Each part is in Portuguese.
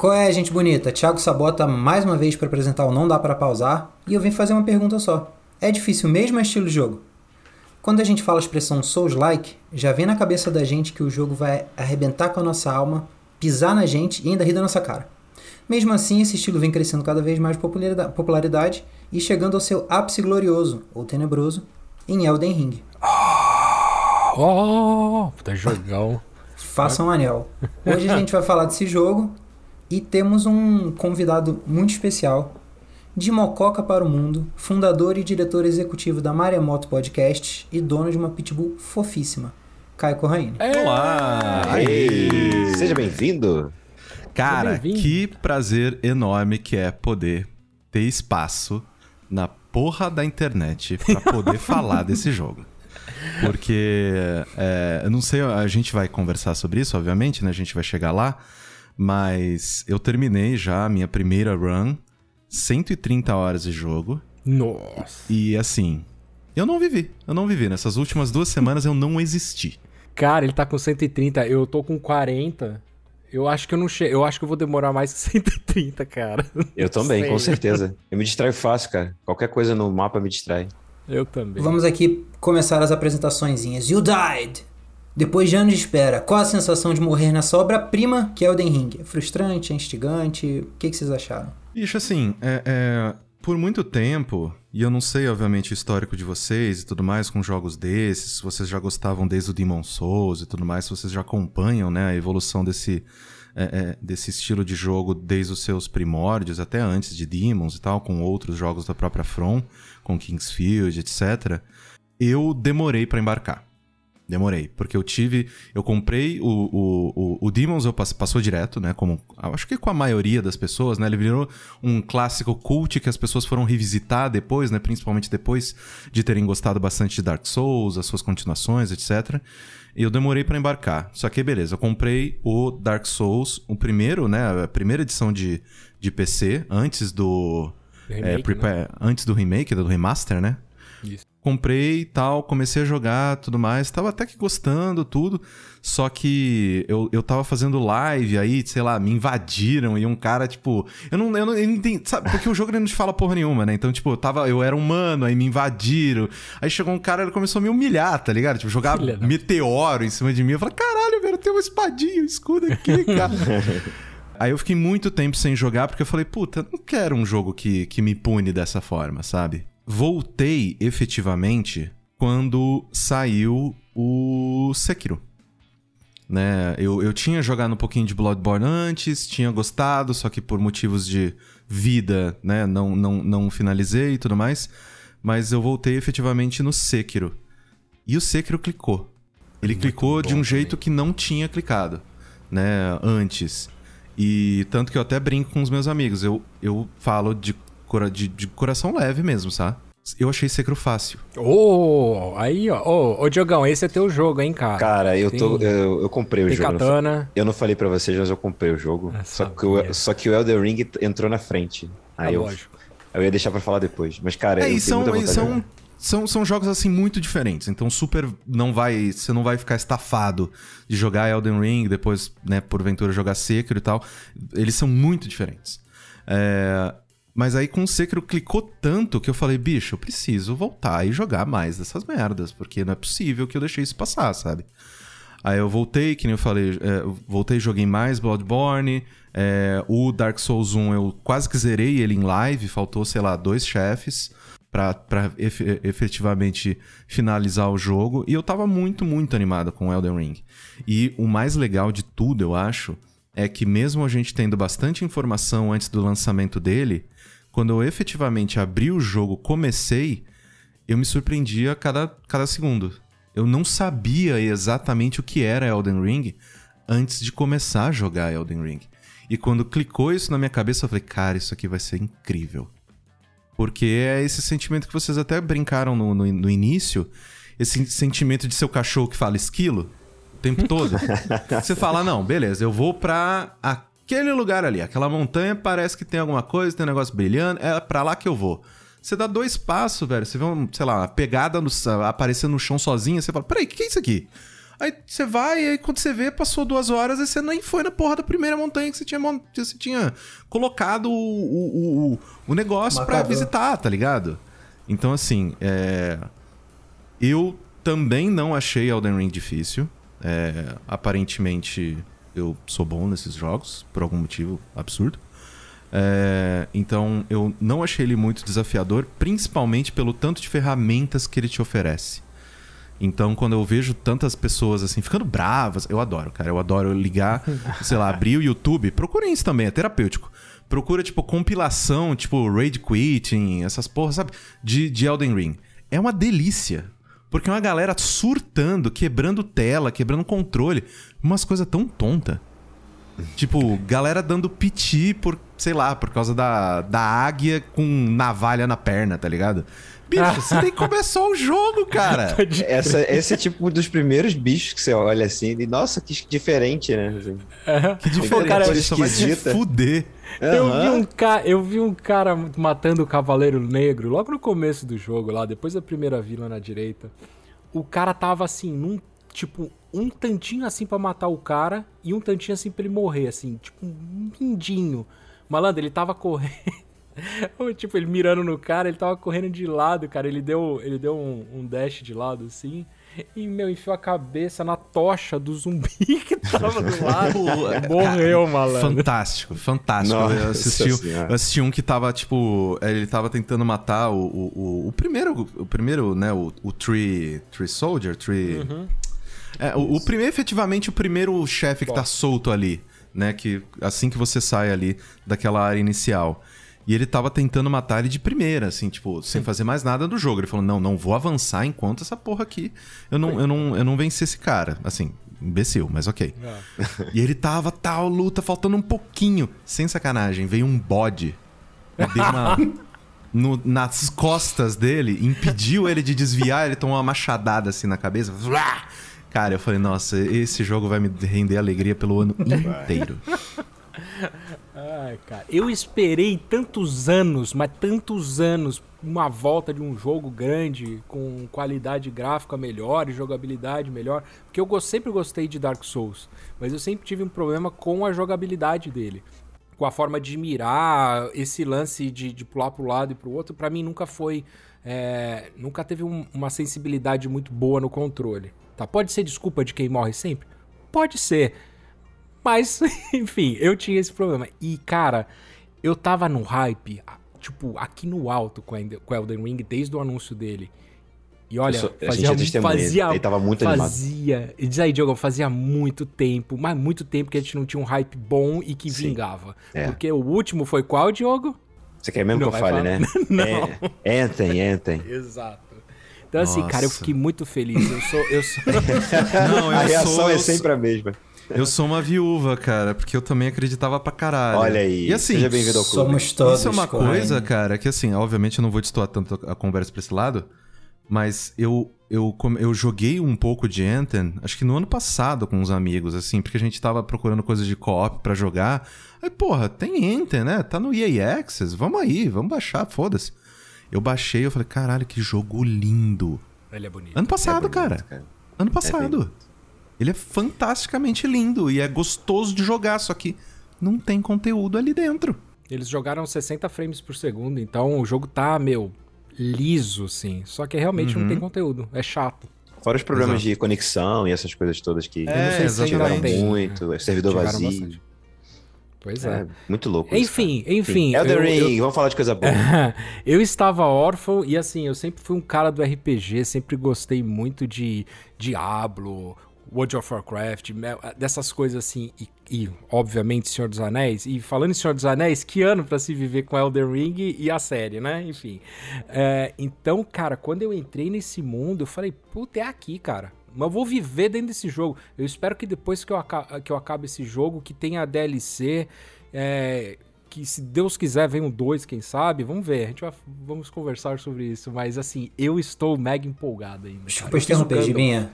Qual é, gente bonita? Thiago Sabota mais uma vez para apresentar o Não Dá para Pausar e eu vim fazer uma pergunta só. É difícil mesmo é estilo de jogo? Quando a gente fala a expressão Souls-like, já vem na cabeça da gente que o jogo vai arrebentar com a nossa alma, pisar na gente e ainda rir da nossa cara. Mesmo assim, esse estilo vem crescendo cada vez mais popularidade e chegando ao seu ápice glorioso, ou tenebroso, em Elden Ring. Oh, puta jogão. Faça um anel. Hoje a gente vai falar desse jogo e temos um convidado muito especial, de Mococa para o Mundo, fundador e diretor executivo da Maremoto Podcast e dono de uma pitbull fofíssima, Caio Corraine. Olá! Ei, seja bem-vindo! Cara, bem que prazer enorme que é poder ter espaço na porra da internet para poder falar desse jogo. Porque, é, eu não sei, a gente vai conversar sobre isso, obviamente, né? A gente vai chegar lá. Mas eu terminei já a minha primeira run, 130 horas de jogo. Nossa. E assim, eu não vivi. Eu não vivi. Nessas últimas duas semanas eu não existi. Cara, ele tá com 130, eu tô com 40. Eu acho que eu não chego. Eu acho que eu vou demorar mais que 130, cara. Eu também, com certeza. Eu me distraio fácil, cara. Qualquer coisa no mapa me distrai. Eu também. Vamos aqui começar as apresentações. You died! Depois de anos de espera, qual a sensação de morrer nessa obra-prima que é Elden Ring? É frustrante, é instigante? O que, que vocês acharam? Bicho, assim, é, é, por muito tempo, e eu não sei, obviamente, o histórico de vocês e tudo mais com jogos desses, se vocês já gostavam desde o Demon Souls e tudo mais, se vocês já acompanham né, a evolução desse, é, é, desse estilo de jogo desde os seus primórdios, até antes de Demons e tal, com outros jogos da própria From, com Kingsfield, etc., eu demorei para embarcar. Demorei, porque eu tive. Eu comprei o, o, o, o Demons, eu pass, passou direto, né? Como. Acho que com a maioria das pessoas, né? Ele virou um clássico cult que as pessoas foram revisitar depois, né? Principalmente depois de terem gostado bastante de Dark Souls, as suas continuações, etc. E eu demorei para embarcar. Só que beleza, eu comprei o Dark Souls, o primeiro, né? A primeira edição de, de PC, antes do. Remake, é, né? Antes do remake, do remaster, né? Isso comprei e tal, comecei a jogar tudo mais, tava até que gostando, tudo. Só que eu, eu tava fazendo live aí, sei lá, me invadiram e um cara, tipo. Eu não, eu não, eu não entendi, sabe? Porque o jogo ele não te fala porra nenhuma, né? Então, tipo, eu tava, eu era humano, aí me invadiram. Aí chegou um cara, ele começou a me humilhar, tá ligado? Tipo, jogar Filha meteoro em cima de mim. Eu falei, caralho, velho, tem uma espadinha, um escudo aqui, cara. Aí eu fiquei muito tempo sem jogar porque eu falei, puta, não quero um jogo que, que me pune dessa forma, sabe? Voltei efetivamente quando saiu o Sekiro. Né? Eu, eu tinha jogado um pouquinho de Bloodborne antes, tinha gostado, só que por motivos de vida, né, não, não, não finalizei e tudo mais. Mas eu voltei efetivamente no Sekiro. E o Sekiro clicou. Ele Muito clicou de um jeito que não tinha clicado, né, antes. E tanto que eu até brinco com os meus amigos. Eu, eu falo de de, de coração leve mesmo, sabe? Eu achei Sekiro fácil. Ô, oh, aí, ó. Ô, oh, Diogão, esse é teu jogo, hein, cara? Cara, eu, tô, eu, eu comprei Tem o jogo. Katana. Eu não falei para vocês, mas eu comprei o jogo. só que o, só que o Elden Ring entrou na frente. Aí é eu, lógico. eu ia deixar para falar depois. Mas, cara, é, eu são, são, são, são jogos, assim, muito diferentes. Então, super não vai... Você não vai ficar estafado de jogar Elden Ring, depois, né, porventura, jogar Sekiro e tal. Eles são muito diferentes. É, mas aí com o Sekiro clicou tanto que eu falei, bicho, eu preciso voltar e jogar mais dessas merdas, porque não é possível que eu deixei isso passar, sabe? Aí eu voltei, que nem eu falei, é, voltei e joguei mais Bloodborne. É, o Dark Souls 1 eu quase que zerei ele em live, faltou, sei lá, dois chefes pra efetivamente finalizar o jogo. E eu tava muito, muito animado com Elden Ring. E o mais legal de tudo, eu acho, é que mesmo a gente tendo bastante informação antes do lançamento dele, quando eu efetivamente abri o jogo, comecei, eu me surpreendi a cada, cada segundo. Eu não sabia exatamente o que era Elden Ring antes de começar a jogar Elden Ring. E quando clicou isso na minha cabeça, eu falei, cara, isso aqui vai ser incrível. Porque é esse sentimento que vocês até brincaram no, no, no início, esse sentimento de seu cachorro que fala esquilo o tempo todo. Você fala, não, beleza, eu vou pra aquele lugar ali, aquela montanha parece que tem alguma coisa, tem um negócio brilhando, é para lá que eu vou. Você dá dois passos, velho, você vê, um, sei lá, uma pegada no, aparecendo no chão sozinha, você fala, peraí, o que é isso aqui? Aí você vai, e aí quando você vê, passou duas horas e você nem foi na porra da primeira montanha que você tinha, você tinha colocado o, o, o, o negócio para visitar, tá ligado? Então, assim, é... eu também não achei Elden Ring difícil. É... Aparentemente, eu sou bom nesses jogos, por algum motivo absurdo. É, então eu não achei ele muito desafiador, principalmente pelo tanto de ferramentas que ele te oferece. Então, quando eu vejo tantas pessoas assim ficando bravas, eu adoro, cara. Eu adoro ligar, sei lá, abrir o YouTube. Procurem isso também, é terapêutico. Procura, tipo, compilação, tipo, Raid Quitting, essas porras, sabe? De, de Elden Ring. É uma delícia. Porque é uma galera surtando, quebrando tela, quebrando controle. Umas coisas tão tonta. Tipo, galera dando piti por, sei lá, por causa da, da águia com navalha na perna, tá ligado? Bicho, você nem começou o jogo, cara. Essa, esse é tipo dos primeiros bichos que você olha assim e, nossa, que diferente, né? Assim, Que diferente, cara, isso vai fuder. Eu, uhum. vi um ca... eu vi um cara matando o Cavaleiro Negro logo no começo do jogo, lá, depois da primeira vila na direita. O cara tava assim, num tipo, um tantinho assim para matar o cara e um tantinho assim pra ele morrer, assim, tipo, um lindinho. Malandro, ele tava correndo. tipo, ele mirando no cara, ele tava correndo de lado, cara. Ele deu, ele deu um, um dash de lado, assim. E, meu, enfiou a cabeça na tocha do zumbi que tava do lado. Morreu, malandro. Fantástico, fantástico. Nossa, eu, assisti, eu assisti um que tava, tipo, ele tava tentando matar o, o, o, o primeiro, o primeiro, né, o, o Tree, Tree Soldier, Tree... Uhum. É, o, o, primeiro, efetivamente, o primeiro chefe que tá solto ali, né, que assim que você sai ali daquela área inicial. E ele tava tentando matar ele de primeira, assim, tipo, sem fazer mais nada do jogo. Ele falou: não, não vou avançar enquanto essa porra aqui. Eu não, eu não, eu não venci esse cara. Assim, imbecil, mas ok. É. E ele tava, tal, luta, faltando um pouquinho. Sem sacanagem, veio um bode. Deu uma. No, nas costas dele, impediu ele de desviar, ele tomou uma machadada assim na cabeça. Cara, eu falei, nossa, esse jogo vai me render alegria pelo ano inteiro. Ai, cara. Eu esperei tantos anos, mas tantos anos, uma volta de um jogo grande, com qualidade gráfica melhor e jogabilidade melhor. Porque eu sempre gostei de Dark Souls, mas eu sempre tive um problema com a jogabilidade dele. Com a forma de mirar, esse lance de, de pular pro lado e pro outro, para mim nunca foi. É, nunca teve um, uma sensibilidade muito boa no controle. Tá? Pode ser desculpa de quem morre sempre? Pode ser. Mas, enfim, eu tinha esse problema. E, cara, eu tava no hype, tipo, aqui no alto com, o Elden Ring desde o anúncio dele. E olha, sou, fazia, fazia, ele tava muito fazia, animado. E diz aí, Diogo, fazia muito tempo, mas muito tempo que a gente não tinha um hype bom e que Sim. vingava. É. Porque o último foi qual, Diogo? Você quer mesmo não que eu fale, falar? né? não. É, Anthem, Anthem. Exato. Então, Nossa. assim, cara, eu fiquei muito feliz. Eu sou. Eu sou... não, eu a reação sou, é sempre a mesma. Eu sou uma viúva, cara, porque eu também acreditava pra caralho. Olha aí. E assim, seja bem-vindo ao clube. Somos todos. Isso é uma coisa, cara, que assim, obviamente eu não vou destoar tanto a conversa pra esse lado, mas eu, eu, eu joguei um pouco de Anthem, acho que no ano passado com uns amigos, assim, porque a gente tava procurando coisas de co-op pra jogar. Aí, porra, tem Anthem, né? Tá no EA Access, vamos aí, vamos baixar, foda-se. Eu baixei, eu falei, caralho, que jogo lindo. Ele é bonito. Ano passado, é bonito, cara. cara. Ano passado. É ele é fantasticamente lindo e é gostoso de jogar, só que não tem conteúdo ali dentro. Eles jogaram 60 frames por segundo, então o jogo tá, meu, liso, sim. Só que realmente uhum. não tem conteúdo. É chato. Fora os problemas Exato. de conexão e essas coisas todas que é, não tiveram muito, é servidor vazio. Bastante. Pois é. é. Muito louco. Enfim, isso, enfim. Elden Ring, eu, vamos falar de coisa boa. eu estava órfão e assim, eu sempre fui um cara do RPG, sempre gostei muito de Diablo, World of Warcraft, dessas coisas assim, e, e, obviamente Senhor dos Anéis. E falando em Senhor dos Anéis, que ano para se viver com Elden Ring e a série, né? Enfim. É, então, cara, quando eu entrei nesse mundo, eu falei, puta, é aqui, cara. Mas eu vou viver dentro desse jogo. Eu espero que depois que eu, acabe, que eu acabe esse jogo, que tenha DLC, é, que se Deus quiser venha um 2, quem sabe, vamos ver. A gente vai, vamos conversar sobre isso. Mas assim, eu estou mega empolgado ainda. Desculpa interromper, Gibinha.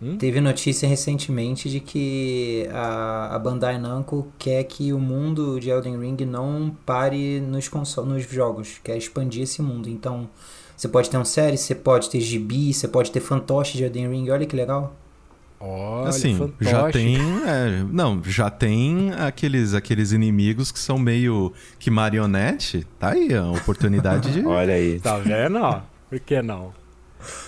Hum? Teve notícia recentemente de que a, a Bandai Namco quer que o mundo de Elden Ring não pare nos, nos jogos, quer expandir esse mundo. Então, você pode ter uma série, você pode ter gibi, você pode ter fantoche de Elden Ring, olha que legal. Olha, assim, fantoche. já tem. é, não, já tem aqueles, aqueles inimigos que são meio que marionete. Tá aí a oportunidade de. Olha aí. Tá vendo? ó? Por que não?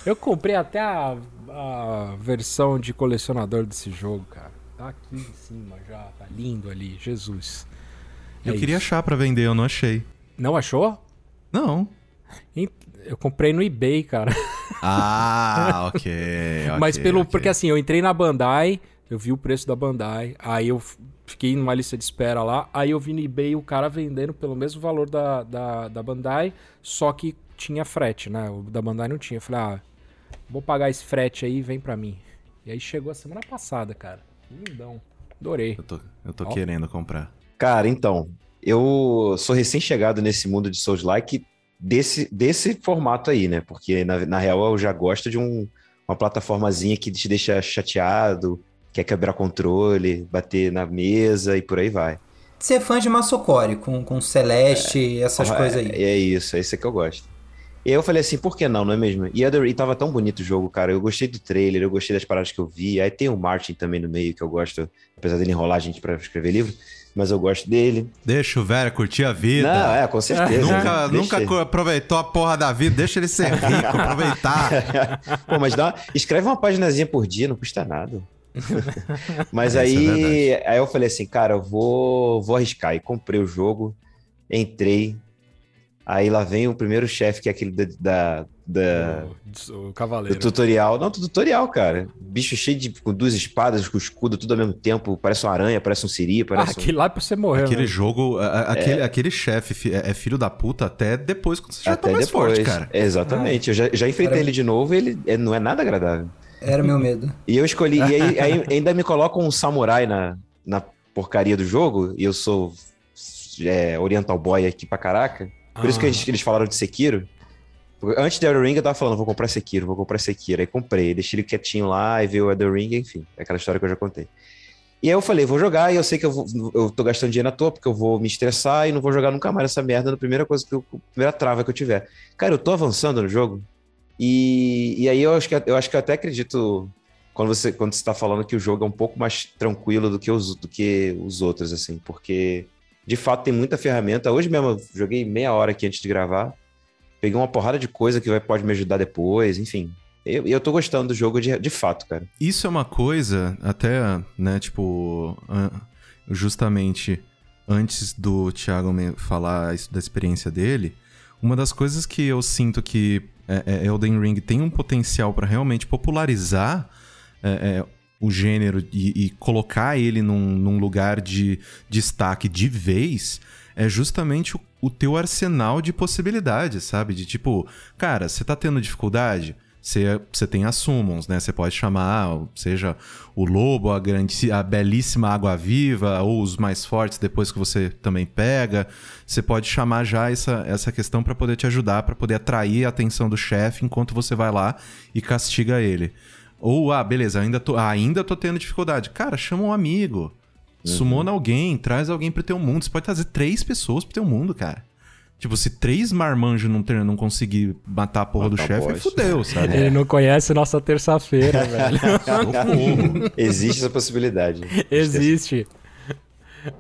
Eu comprei até a, a versão de colecionador desse jogo, cara. Tá aqui em cima já, tá lindo ali, Jesus. eu É queria isso. achar pra vender, eu não achei. Não achou? Não. Eu comprei no eBay, cara. Ah, ok. Mas ok, pelo. ok. Porque assim, eu entrei na Bandai, eu vi o preço da Bandai, aí eu fiquei numa lista de espera lá, aí eu vi no eBay o cara vendendo pelo mesmo valor da, da, da Bandai, só que tinha frete, né? O da Bandai não tinha. Eu falei, ah, vou pagar esse frete aí, vem pra mim. E aí chegou a semana passada, cara. Lindão. Adorei. Eu tô, eu tô Ó. querendo comprar. Cara, então, eu sou recém-chegado nesse mundo de Souls-like desse, desse formato aí, né? Porque, na, na real, eu já gosto de um, uma plataformazinha que te deixa chateado, quer quebrar controle, bater na mesa e por aí vai. Você é fã de Massocori, com, com Celeste, essas Ah, coisas é, aí. É isso, é isso que eu gosto. E aí eu falei assim, por que não, não é mesmo? E, Other- e tava tão bonito o jogo, cara. Eu gostei do trailer, eu gostei das paradas que eu vi. Aí tem o Martin também no meio, que eu gosto, apesar dele enrolar a gente pra escrever livro, mas eu gosto dele. Deixa o velho curtir a vida. Não, é, com certeza. Nunca, Deixa nunca ele. aproveitou a porra da vida, deixa ele ser rico, aproveitar. Pô, mas dá escreve uma paginazinha por dia, não custa nada. mas É, é aí, aí eu falei assim, cara, eu vou, vou arriscar. E comprei o jogo, entrei. Aí lá vem o primeiro chefe, que é aquele da, da- da- O, o do Cavaleiro. tutorial. Não, do tutorial, cara. Bicho cheio de com duas espadas, com escudo, tudo ao mesmo tempo. Parece uma aranha, parece um siri, Ah, parece um... aquele lá é pra você morrer, Aquele né? jogo, a- a- aquele, aquele chefe é, é filho da puta até depois, quando você já tá Até mais depois. forte, cara. Exatamente. Eu já, já enfrentei Cara- ele de novo e ele é- não é nada agradável. Era meu medo. E eu escolhi. E aí, aí ainda me colocam um samurai na, na porcaria do jogo. E eu sou é, Oriental Boy aqui pra caraca. Por isso que Ah. eles, eles falaram de Sekiro. Antes de Elden Ring eu tava falando, vou comprar Sekiro, vou comprar Sekiro. Aí comprei, deixei ele quietinho lá e veio o Elden Ring, enfim. É aquela história que eu já contei. E aí eu falei, vou jogar e eu sei que eu, vou, eu tô gastando dinheiro à toa porque eu vou me estressar e não vou jogar nunca mais essa merda na primeira coisa que eu, primeira trava que eu tiver. Cara, eu tô avançando no jogo e, e aí eu acho, que, eu acho que eu até acredito quando você, quando você tá falando que o jogo é um pouco mais tranquilo do que os, do que os outros, assim, porque de fato tem muita ferramenta. Hoje mesmo eu joguei meia hora aqui antes de gravar, peguei uma porrada de coisa que vai, pode me ajudar depois, enfim. Eu, eu tô gostando do jogo de, de fato, cara. Isso é uma coisa, até, né, tipo, justamente antes do Thiago falar da experiência dele, uma das coisas que eu sinto que é, é, Elden Ring tem um potencial pra realmente popularizar é, é, o gênero e, e colocar ele num, num lugar de destaque de vez é justamente o, o teu arsenal de possibilidades, sabe? De tipo, cara, você tá tendo dificuldade? Você, tem as summons, né? Você pode chamar, seja o lobo, a, grande, a belíssima água-viva, ou os mais fortes depois que você também pega. Você pode chamar já essa, essa questão para poder te ajudar, para poder atrair a atenção do chefe enquanto você vai lá e castiga ele. Ou, ah, beleza, ainda tô, ainda tô tendo dificuldade. Cara, chama um amigo. Sumona alguém, traz alguém pro teu mundo. Você pode trazer três pessoas pro teu mundo, cara. Tipo, se três marmanjos não, ter, não conseguir matar a porra Matar do chefe, fudeu, sabe? Ele não conhece nossa terça-feira, velho. Existe essa possibilidade. Existe.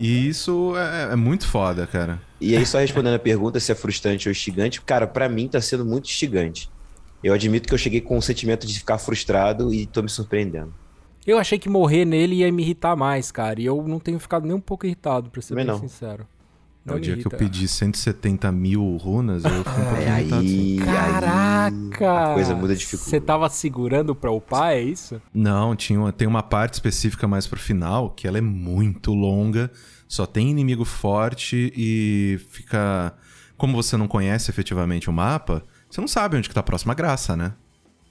E isso é, é muito foda, cara. E aí, só respondendo a pergunta se é frustrante ou instigante, cara, pra mim tá sendo muito instigante. Eu admito que eu cheguei com o sentimento de ficar frustrado e tô me surpreendendo. Eu achei que morrer nele ia me irritar mais, cara. E eu não tenho ficado nem um pouco irritado, pra ser Também bem não. sincero. É Não o dia que eu irrita. pedi 170 mil runas, eu fui um pouquinho É irritado. assim. aí, Caraca! a coisa muda de dificuldade. Você tava segurando pra upar, é isso? Não, tinha uma- tem uma parte específica mais pro final que ela é muito longa, só tem inimigo forte e fica. Como você não conhece efetivamente o mapa, você não sabe onde que tá a próxima graça, né?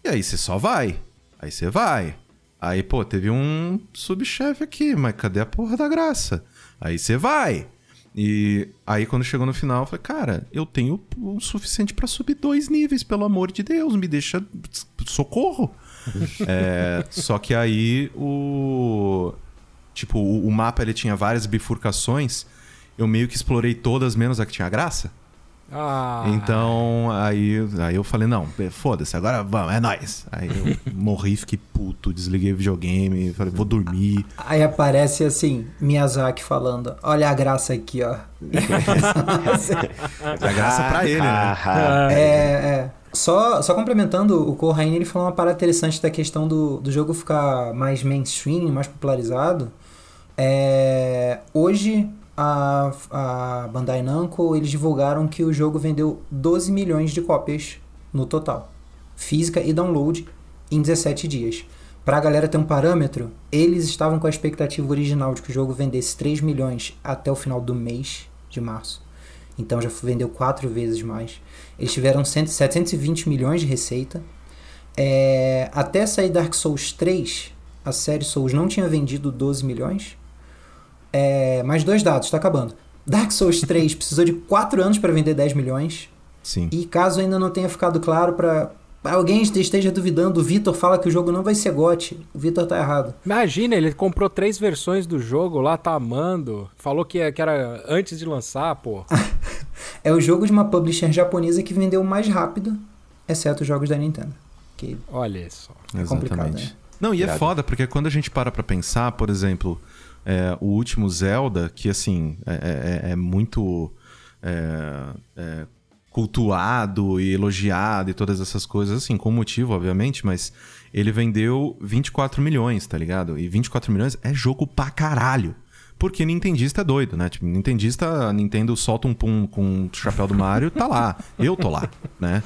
E aí você só vai. Aí você vai. Aí, pô, teve um subchefe aqui, mas cadê a porra da graça? Aí você vai. E aí, quando chegou no final, eu falei, cara, eu tenho o suficiente pra subir dois níveis, pelo amor de Deus, me deixa. Socorro! É, só que aí o. Tipo, o, o mapa ele tinha várias bifurcações. Eu meio que explorei todas, menos a que tinha graça. Ah. Então, aí, aí eu falei, não, foda-se, agora vamos, é nóis. Aí eu morri, fiquei puto, desliguei o videogame, falei, vou dormir. Aí aparece assim, Miyazaki falando, olha a graça aqui, ó. a graça pra ele, né? é, é. Só, só complementando, o Corraine ele falou uma parada interessante da questão do, do jogo ficar mais mainstream, mais popularizado. É, hoje, a, a Bandai Namco, eles divulgaram que o jogo vendeu 12 milhões de cópias no total. Física e download em 17 dias. Para a galera ter um parâmetro, eles estavam com a expectativa original de que o jogo vendesse 3 milhões até o final do mês de março. Então já vendeu quatro vezes mais. Eles tiveram 720 milhões de receita. É, até sair Dark Souls 3, a série Souls não tinha vendido 12 milhões. É, mais dois dados, está acabando. Dark Souls 3 precisou de 4 anos para vender 10 milhões. Sim. E caso ainda não tenha ficado claro para alguém esteja duvidando, o Vitor fala que o jogo não vai ser GOT. O Vitor tá errado. Imagina, ele comprou três versões do jogo lá, tá amando. Falou que, era antes de lançar, pô. é o jogo de uma publisher japonesa que vendeu mais rápido, exceto os jogos da Nintendo. Que Olha só. É complicado, né? Não, e é foda, porque quando a gente para pra pensar, por exemplo, é, o último Zelda, que assim, é, é, é muito é, é, cultuado e elogiado e todas essas coisas, assim, com motivo, obviamente, mas ele vendeu 24 milhões, tá ligado? E 24 milhões é jogo pra caralho. Porque Nintendista é doido, né? Tipo, Nintendista, Nintendo solta um pum com o chapéu do Mario, tá lá. Eu tô lá, né?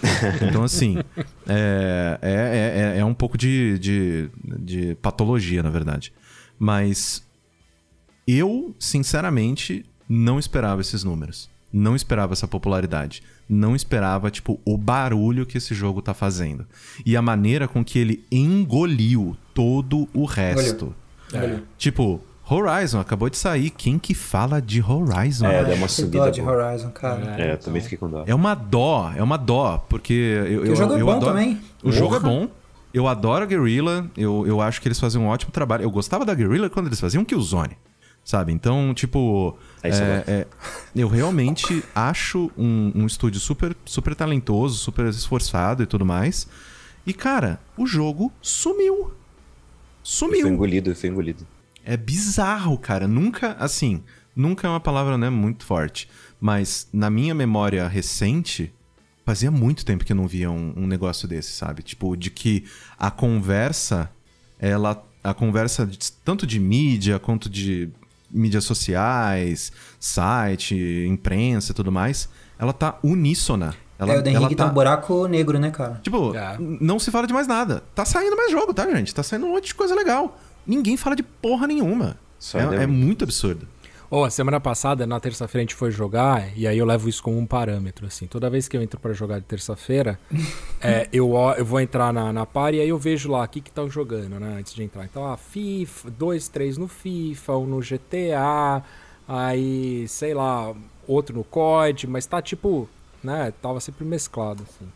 Então, assim, é, é, é, é um pouco de, de, de patologia, na verdade. Mas eu, sinceramente, não esperava esses números. Não esperava essa popularidade não esperava, tipo, o barulho que esse jogo tá fazendo. E a maneira com que ele engoliu todo o resto. É. Tipo, Horizon acabou de sair. Quem que fala de Horizon? É, deu uma subida. Dó de Horizon, cara. É, eu também fiquei com dó. É uma dó, é uma dó, porque eu, eu, o jogo é eu bom adoro... também. O jogo é bom. Eu adoro a Guerrilla, eu, eu acho que eles fazem um ótimo trabalho. Eu gostava da Guerrilla quando eles faziam Killzone. Sabe? Então, tipo. É, é, eu realmente acho um, um estúdio super, super talentoso, super esforçado e tudo mais. E, cara, o jogo sumiu. Sumiu. Foi engolido, foi engolido. É bizarro, cara. Nunca, assim, nunca é uma palavra né, muito forte. Mas na minha memória recente, fazia muito tempo que eu não via um, um negócio desse, sabe? Tipo, de que a conversa, ela. A conversa de, tanto de mídia quanto de mídias sociais, site, imprensa e tudo mais, ela tá uníssona. Ela, é, o Den Ring tá... tá um buraco negro, né, cara? Tipo, é. não se fala de mais nada. Tá saindo mais jogo, tá, gente? Tá saindo um monte de coisa legal. Ninguém fala de porra nenhuma. É, é, muito absurdo. Oh, a semana passada, na terça-feira, a gente foi jogar, e aí eu levo isso como um parâmetro, assim. Toda vez que eu entro para jogar de terça-feira, é, eu, eu vou entrar na, na par e aí eu vejo lá o que estão jogando, né, antes de entrar. Então, a FIFA, dois, três no FIFA, um no GTA, aí, sei lá, outro no COD, mas tá tipo, né, tava sempre mesclado, assim.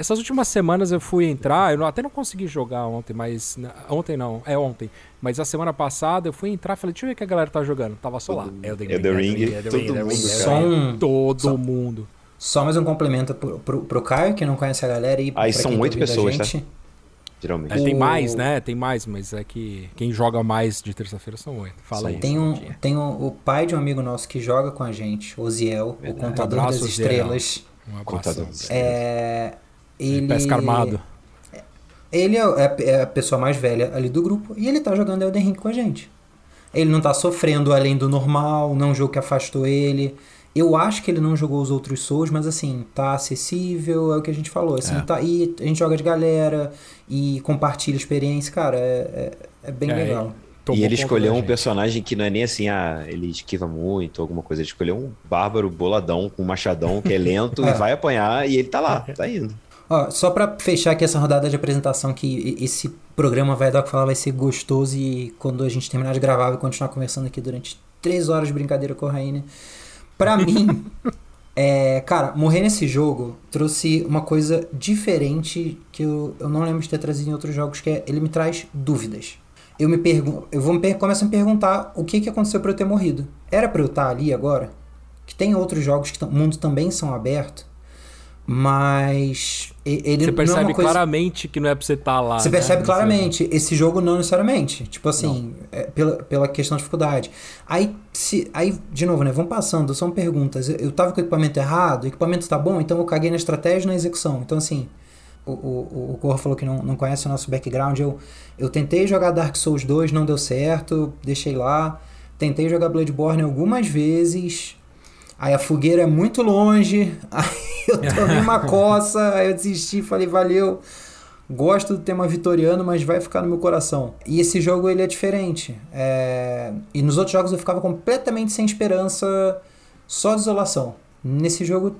Essas últimas semanas eu fui entrar, eu até não consegui jogar ontem, mas. Ontem não, é ontem. Mas a semana passada eu fui entrar e falei, deixa eu ver o que a galera tá jogando. Tava só lá. Elden Ring. Elden Ring, todo mundo. Só um, todo só, mundo. Só mais um complemento pro, pro, pro Caio, que não conhece a galera. E Aí são oito pessoas, tá? Geralmente. É, tem mais, né? Tem mais, mas é que quem joga mais de terça-feira são oito. Fala aí. Tem, um, tem um, o pai de um amigo nosso que joga com a gente, Oziel, Verdade. o contador um abraço, das estrelas. Um abraço. É, ele... Pesca armado. Ele é, é, é a pessoa mais velha ali do grupo e ele tá jogando Elden Ring com a gente. Ele não tá sofrendo além do normal, não é um jogo que afastou ele. Eu acho que ele não jogou os outros Souls, mas assim, tá acessível, é o que a gente falou. Assim, é. tá, e a gente joga de galera e compartilha experiência, cara, é, é, é bem é, legal. E ele escolheu um personagem que não é nem assim, ah, ele esquiva muito, alguma coisa. Ele escolheu um bárbaro boladão com um machadão que é lento e vai apanhar e ele tá lá, tá indo. Ó, só para fechar aqui essa rodada de apresentação, que esse programa vai dar o que falar, vai ser gostoso e quando a gente terminar de gravar, vai continuar conversando aqui durante três horas de brincadeira com a Rainha. Pra mim, é, cara, morrer nesse jogo trouxe uma coisa diferente que eu, eu não lembro de ter trazido em outros jogos, que é ele me traz dúvidas. Eu me pergunto, eu vou me começo a me perguntar o que que aconteceu para eu ter morrido. Era para eu estar ali agora? que tem outros jogos que o mundo também são abertos, mas ele você percebe não é coisa... claramente que não é pra você estar tá lá. Você né? percebe claramente. Esse jogo não necessariamente. Tipo assim, é, pela, pela questão de dificuldade. Aí, se, aí, de novo, né? Vamos passando, são perguntas. Eu, eu tava com o equipamento errado, o equipamento tá bom, então eu caguei na estratégia e na execução. Então, assim, o, o, o Corra falou que não, não conhece o nosso background. Eu, eu tentei jogar Dark Souls 2, não deu certo, deixei lá. Tentei jogar Bloodborne algumas vezes, Aí a fogueira é muito longe, aí eu tomei uma coça, aí eu desisti, falei, valeu. Gosto do tema vitoriano, mas vai ficar no meu coração. E esse jogo ele é diferente. É... E nos outros jogos eu ficava completamente sem esperança, só desolação. Nesse jogo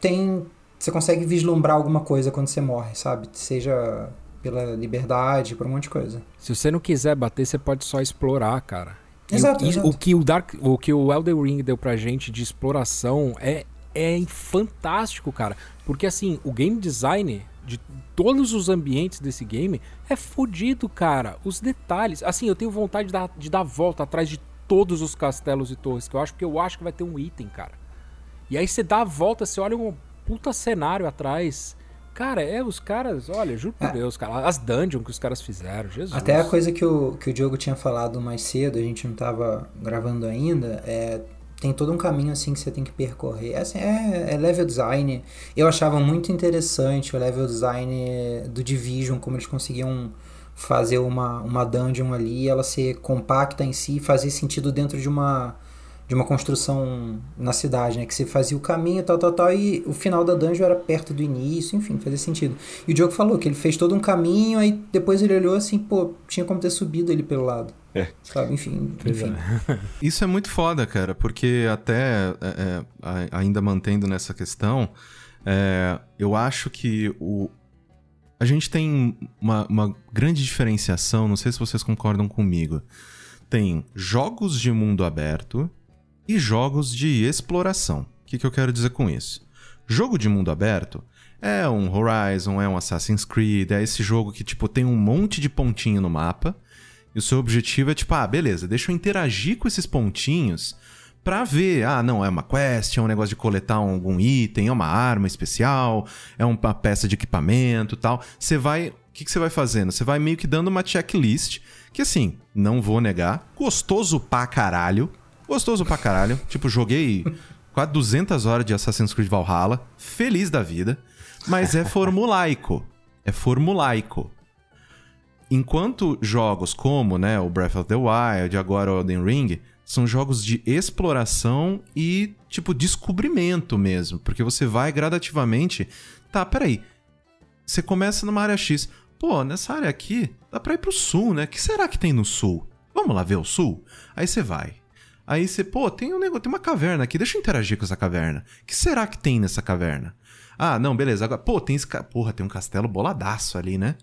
tem. Você consegue vislumbrar alguma coisa quando você morre, sabe? Seja pela liberdade, por um monte de coisa. Se você não quiser bater, você pode só explorar, cara. Exato, e, exato. O que o Dark, o que o Elden Ring deu pra gente de exploração é é fantástico, cara. Porque assim, o game design de todos os ambientes desse game é fodido, cara. Os detalhes. Assim, eu tenho vontade de dar, de dar volta atrás de todos os castelos e torres que eu acho, porque eu acho que vai ter um item, cara. E aí você dá a volta, você olha um puta cenário atrás. Cara, é, os caras, olha, juro por é. Deus, cara, as dungeons que os caras fizeram, Jesus. Até a coisa que o, que o Diogo tinha falado mais cedo, a gente não tava gravando ainda, é, tem todo um caminho assim que você tem que percorrer. É, assim, é, é, level design. Eu achava muito interessante o level design do Division, como eles conseguiam fazer uma, uma dungeon ali, ela ser compacta em si, fazer sentido dentro de uma de uma construção na cidade, né? Que você fazia o caminho, tal, tal, tal, e o final da dungeon era perto do início, enfim, fazia sentido. E o Diogo falou que ele fez todo um caminho, aí depois ele olhou assim, pô, tinha como ter subido ele pelo lado. É. Sabe, enfim. enfim. É. Isso é muito foda, cara, porque até é, é ainda mantendo nessa questão, é, eu acho que o, a gente tem uma, uma grande diferenciação, não sei se vocês concordam comigo. Tem jogos de mundo aberto e jogos de exploração. O que, que eu quero dizer com isso? Jogo de mundo aberto é um Horizon, é um Assassin's Creed, é esse jogo que tipo tem um monte de pontinho no mapa e o seu objetivo é tipo, ah, beleza, deixa eu interagir com esses pontinhos pra ver, ah, não, é uma quest, é um negócio de coletar algum item, é uma arma especial, é uma peça de equipamento tal. Você vai. O que, que você vai fazendo? Você vai meio que dando uma checklist, que assim, não vou negar, gostoso pra caralho Gostoso pra caralho. Tipo, joguei quase 200 horas de Assassin's Creed Valhalla. Feliz da vida. Mas é formulaico. É formulaico. Enquanto jogos como né, o Breath of the Wild, agora o Elden Ring, são jogos de exploração e, tipo, descobrimento mesmo. Porque você vai gradativamente. Tá, peraí. Você começa numa área X. Pô, nessa área aqui, dá pra ir pro sul, né? O que será que tem no sul? Vamos lá ver o sul? Aí você vai. Aí você, pô, tem um negócio, tem uma caverna aqui, deixa eu interagir com essa caverna. O que será que tem nessa caverna? Ah, não, beleza. Agora, pô, tem esse, porra, tem um castelo boladaço ali, né?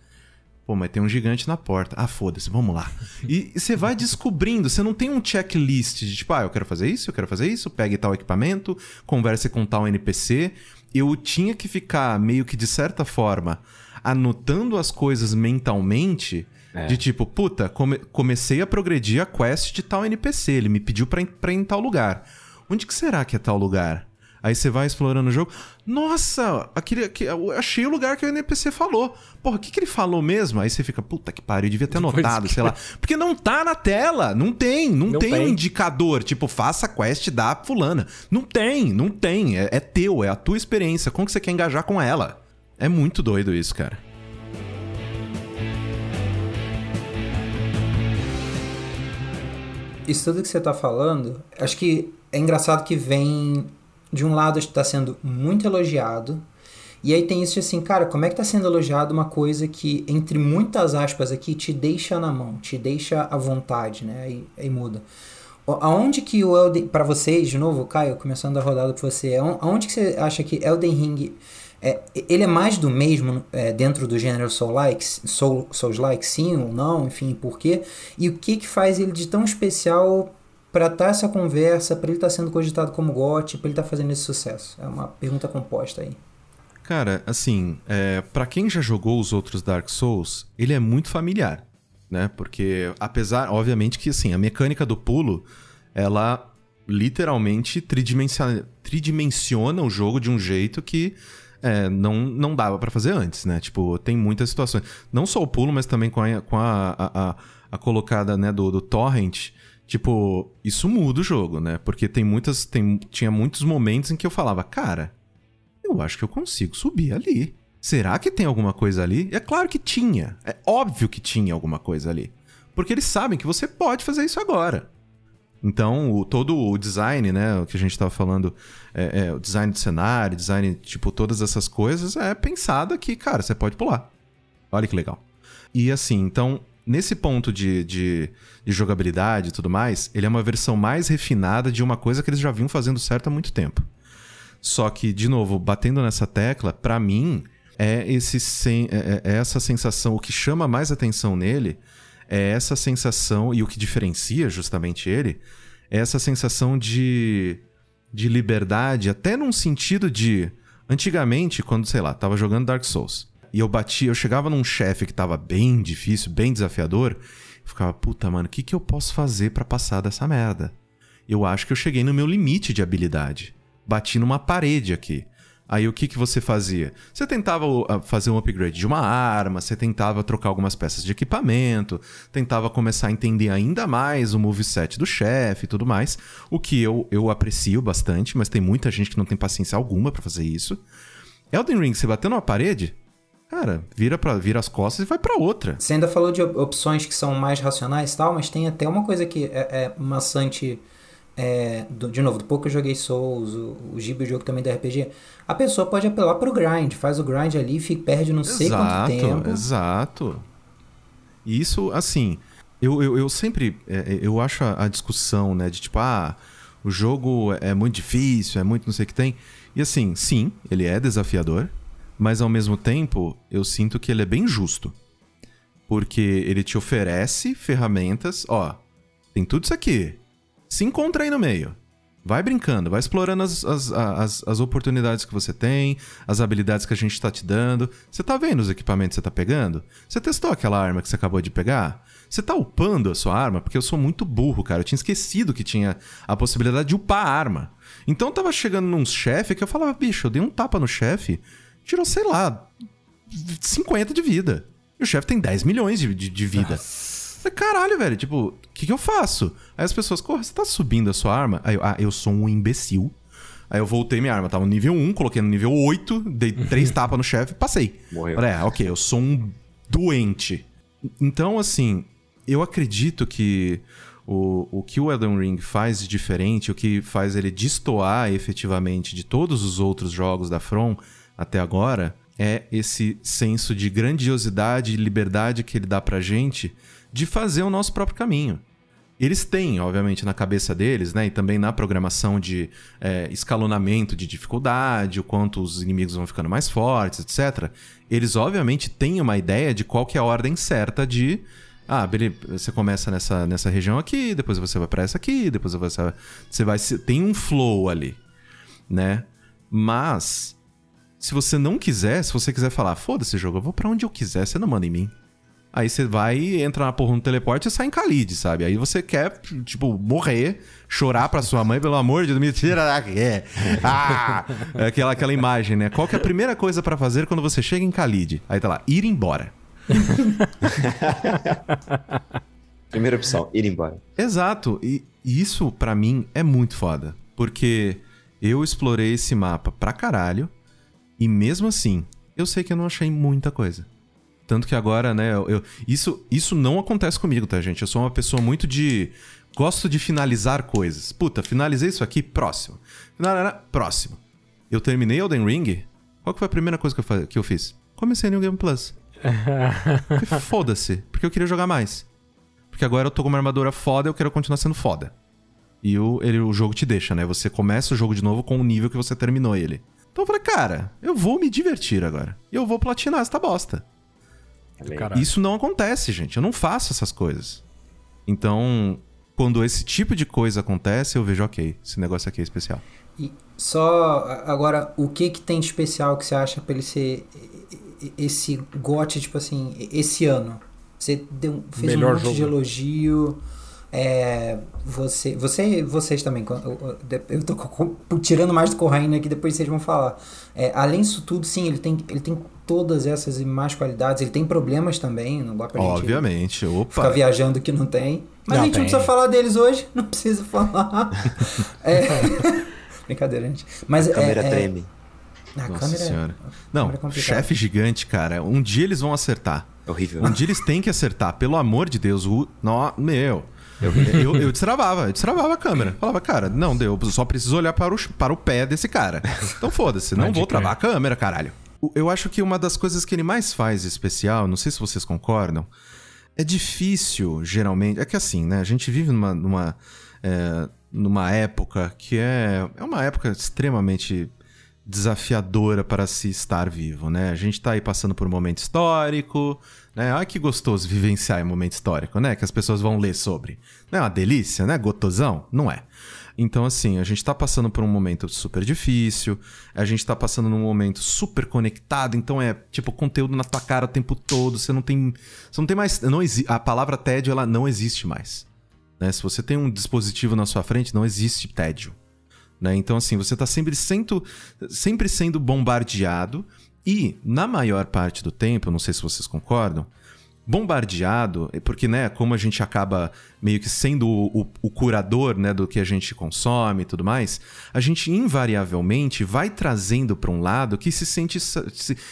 Pô, mas tem um gigante na porta. Ah, foda-se, vamos lá. E você vai descobrindo, você não tem um checklist de tipo, ah, eu quero fazer isso, eu quero fazer isso, pegue tal equipamento, converse com tal NPC. Eu tinha que ficar meio que de certa forma anotando as coisas mentalmente é. De tipo, puta, come comecei a progredir a quest de tal NPC, ele me pediu pra, pra ir em tal lugar. Onde que será que é tal lugar? Aí você vai explorando o jogo. Nossa, aquele, aquele, achei o lugar que o NPC falou. Porra, o que, que ele falou mesmo? Aí você fica, puta que pariu, eu devia ter anotado, sei lá. Porque não tá na tela, não tem, não, não tem, tem, um indicador, tipo, faça a quest da fulana. Não tem, não tem. É, é teu, é a tua experiência. Como que você quer engajar com ela? É muito doido isso, cara. Isso tudo que você está falando, acho que é engraçado que vem de um lado está sendo muito elogiado e aí tem isso assim, cara, como é que está sendo elogiado uma coisa que entre muitas aspas aqui te deixa na mão, te deixa à vontade, né? Aí, aí muda. Aonde que o Elden, para vocês de novo, Caio, começando a rodada para você, aonde que você acha que Elden Ring é, ele é mais do mesmo é, dentro do gênero Soul-like, Soul, Souls-like, sim ou não, enfim, por quê? E o que, que faz ele de tão especial para estar tá essa conversa, para ele estar tá sendo cogitado como GOT, para ele estar tá fazendo esse sucesso? É uma pergunta composta aí. Cara, assim, é, para quem já jogou os outros Dark Souls, ele é muito familiar, né? Porque apesar, obviamente que assim, a mecânica do pulo, ela literalmente tridimensiona, tridimensiona o jogo de um jeito que é, não, não dava para fazer antes, né? Tipo, tem muitas situações. Não só o pulo, mas também com a, com a, a, a, colocada né, do, do torrent. Tipo, isso muda o jogo, né? Porque tem muitas. Tem, tinha muitos momentos em que eu falava, cara, eu acho que eu consigo subir ali. Será que tem alguma coisa ali? É claro que tinha. É óbvio que tinha alguma coisa ali. Porque eles sabem que você pode fazer isso agora. Então, o, todo o design, né, o que a gente estava falando, é, é, o design do cenário, design, tipo, todas essas coisas, é pensado que, cara, você pode pular. Olha que legal. E assim, então, nesse ponto de, de, de, jogabilidade e tudo mais, ele é uma versão mais refinada de uma coisa que eles já vinham fazendo certo há muito tempo. Só que, de novo, batendo nessa tecla, para mim, é, esse sen é, é, essa sensação, o que chama mais atenção nele é essa sensação, e o que diferencia justamente ele, é essa sensação de, de liberdade, até num sentido de. Antigamente, quando, sei lá, tava jogando Dark Souls, e eu batia, eu chegava num chefe que tava bem difícil, bem desafiador, ficava, puta, mano, o que, que eu posso fazer para passar dessa merda? Eu acho que eu cheguei no meu limite de habilidade bati numa parede aqui. Aí o que, que você fazia? Você tentava fazer um upgrade de uma arma, você tentava trocar algumas peças de equipamento, tentava começar a entender ainda mais o moveset do chefe e tudo mais. O que eu, eu aprecio bastante, mas tem muita gente que não tem paciência alguma para fazer isso. Elden Ring, você bateu numa parede, cara, vira, pra, vira as costas e vai para outra. Você ainda falou de opções que são mais racionais e tal, mas tem até uma coisa que é, é maçante é, do, de novo, do pouco que eu joguei Souls, o, o Gibi, o jogo também da RPG, a pessoa pode apelar pro grind, faz o grind ali, fica, perde não sei quanto tempo. Exato. Isso, assim, eu, eu, eu sempre, é, eu acho a, a, discussão, né, de tipo, ah, o jogo é muito difícil, é muito não sei o que tem. E assim, sim, ele é desafiador, mas ao mesmo tempo, eu sinto que ele é bem justo. Porque ele te oferece ferramentas, ó, tem tudo isso aqui se encontra aí no meio. Vai brincando, vai explorando as, as, as, as, oportunidades que você tem, as habilidades que a gente está te dando. Você tá vendo os equipamentos que você tá pegando? Você testou aquela arma que você acabou de pegar? Você tá upando a sua arma? Porque eu sou muito burro, cara. Eu tinha esquecido que tinha a possibilidade de upar a arma. Então eu tava chegando num chefe que eu falava, bicho, eu dei um tapa no chefe, tirou, sei lá, 50 de vida. E o chefe tem 10 milhões de, de, de vida. Nossa. Falei, caralho, velho, tipo, o que, que eu faço? Aí as pessoas, corra, você tá subindo a sua arma? Aí eu, ah, eu sou um imbecil. Aí eu voltei minha arma, tava no nível 1, coloquei no nível 8, dei três tapas no chefe passei. Morreu. Falei, é, ok, eu sou um doente. Então, assim, eu acredito que o, o que o Elden Ring faz de diferente, o que faz ele destoar efetivamente de todos os outros jogos da From até agora, é esse senso de grandiosidade e liberdade que ele dá pra gente de fazer o nosso próprio caminho. Eles têm, obviamente, na cabeça deles, né, e também na programação de é, escalonamento de dificuldade, o quanto os inimigos vão ficando mais fortes, etc. Eles, obviamente, têm uma ideia de qual que é a ordem certa de ah, você começa nessa, nessa região aqui, depois você vai para essa aqui, depois você, você vai. Tem um flow ali, né? Mas, se você não quiser, se você quiser falar, foda-se jogo, eu vou para onde eu quiser, você não manda em mim. Aí você vai, entra na porra no teleporte e sai em Khalid, sabe? Aí você quer, tipo, morrer, chorar pra sua mãe, pelo amor de Deus, me tira daqui. Ah! É aquela, aquela imagem, né? Qual que é a primeira coisa para fazer quando você chega em Khalid? Aí tá lá, ir embora. Primeira opção, ir embora. Exato. E isso, para mim, é muito foda. Porque eu explorei esse mapa pra caralho. E mesmo assim, eu sei que eu não achei muita coisa. Tanto que agora, né, eu, isso, isso não acontece comigo, tá, gente? Eu sou uma pessoa muito de. Gosto de finalizar coisas. Puta, finalizei isso aqui, próximo. Próximo. Eu terminei Elden Ring. Qual que foi a primeira coisa que eu, que eu fiz? Comecei no Game Plus. Foda-se, porque eu queria jogar mais. Porque agora eu tô com uma armadura foda e eu quero continuar sendo foda. E o, ele, o jogo te deixa, né? Você começa o jogo de novo com o nível que você terminou ele. Então eu falei, cara, eu vou me divertir agora. E eu vou platinar essa bosta. Caralho. Isso não acontece, gente. Eu não faço essas coisas. Então, quando esse tipo de coisa acontece, eu vejo, ok, esse negócio aqui é especial. E só agora, o que que tem de especial que você acha pra ele ser esse gote, tipo assim, esse ano? Você deu, fez Melhor um monte jogo. de elogio. É, você, você, vocês também, eu, eu tô tirando mais do Corraine aqui, depois vocês vão falar. É, além disso tudo, sim, ele tem, ele tem todas essas más qualidades, ele tem problemas também, não dá pra Obviamente, gente opa. ficar viajando que não tem. Mas não, a gente tem. não precisa falar deles hoje, não precisa falar. é, brincadeira, gente. Mas, A câmera é, treme. A Nossa câmera, senhora. a Não, câmera é chefe gigante, cara. Um dia eles vão acertar. É horrível. Um dia eles têm que acertar, pelo amor de Deus. O... No... Meu. Eu, eu, eu destravava, eu destravava a câmera. Falava, cara, não deu, eu só preciso olhar para o, para o pé desse cara. Então foda-se, não vou travar a câmera, caralho. Eu acho que uma das coisas que ele mais faz especial, não sei se vocês concordam, é difícil, geralmente. É que assim, né? A gente vive numa, numa, é, numa época que é, é uma época extremamente desafiadora para se estar vivo, né? A gente tá aí passando por um momento histórico, né? Ai que gostoso vivenciar um momento histórico, né? Que as pessoas vão ler sobre. Não é uma delícia, né? Gotosão? Não é. Então, assim, a gente tá passando por um momento super difícil, a gente tá passando num momento super conectado, então é, tipo, conteúdo na tua cara o tempo todo, você não tem. Você não tem mais. Não a palavra tédio, ela não existe mais. Né? Se você tem um dispositivo na sua frente, não existe tédio. Né? Então, assim, você está sempre sendo, sempre sendo bombardeado e, na maior parte do tempo, não sei se vocês concordam, bombardeado, é porque, né, como a gente acaba meio que sendo o, o- o curador, né, do que a gente consome e tudo mais, a gente invariavelmente vai trazendo para um lado que se sente,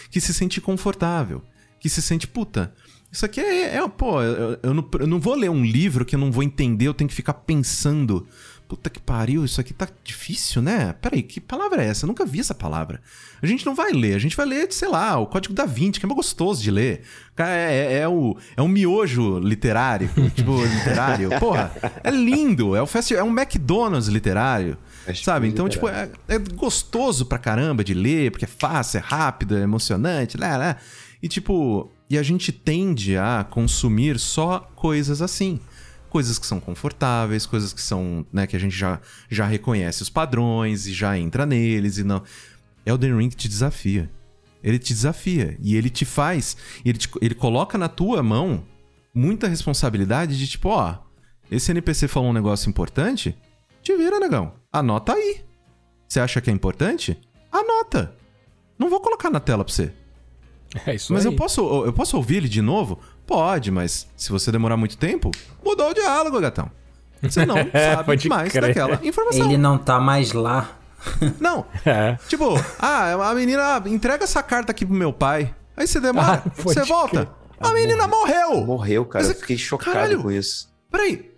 que se sente confortável, que se sente, puta, isso aqui é, é pô, eu, eu não, eu não vou ler um livro que eu não vou entender, eu tenho que ficar pensando. Puta que pariu, isso aqui tá difícil, né? Peraí, que palavra é essa? Eu nunca vi essa palavra. A gente não vai ler, a gente vai ler, sei lá, o Código da Vinci, que é mais gostoso de ler. Cara, É, é, é o, é um miojo literário, tipo, literário. Porra, é lindo, é, o festi é um McDonald's literário. Sabe? Então, tipo, é, é gostoso pra caramba de ler, porque é fácil, é rápido, é emocionante, né, né? E tipo, e a gente tende a consumir só coisas assim. Coisas que são confortáveis, coisas que são, né, que a gente já, já reconhece os padrões e já entra neles e não. Elden Ring te desafia. Ele te desafia e ele te faz, ele, te- ele coloca na tua mão muita responsabilidade de tipo, ó, esse NPC falou um negócio importante, te vira, negão. Anota aí. Você acha que é importante? Anota. Não vou colocar na tela pra você. É isso Mas aí. eu posso, eu posso ouvir ele de novo? Pode, mas se você demorar muito tempo, mudou o diálogo, gatão. Você não sabe Pode mais crer. daquela informação. Ele não tá mais lá. Não, É. tipo, ah, a menina ah, entrega essa carta aqui pro meu pai. Aí você demora, Ah, você volta. crer. A menina morreu! Morreu, cara. Mas Eu é- fiquei chocado caralho. com isso. Peraí,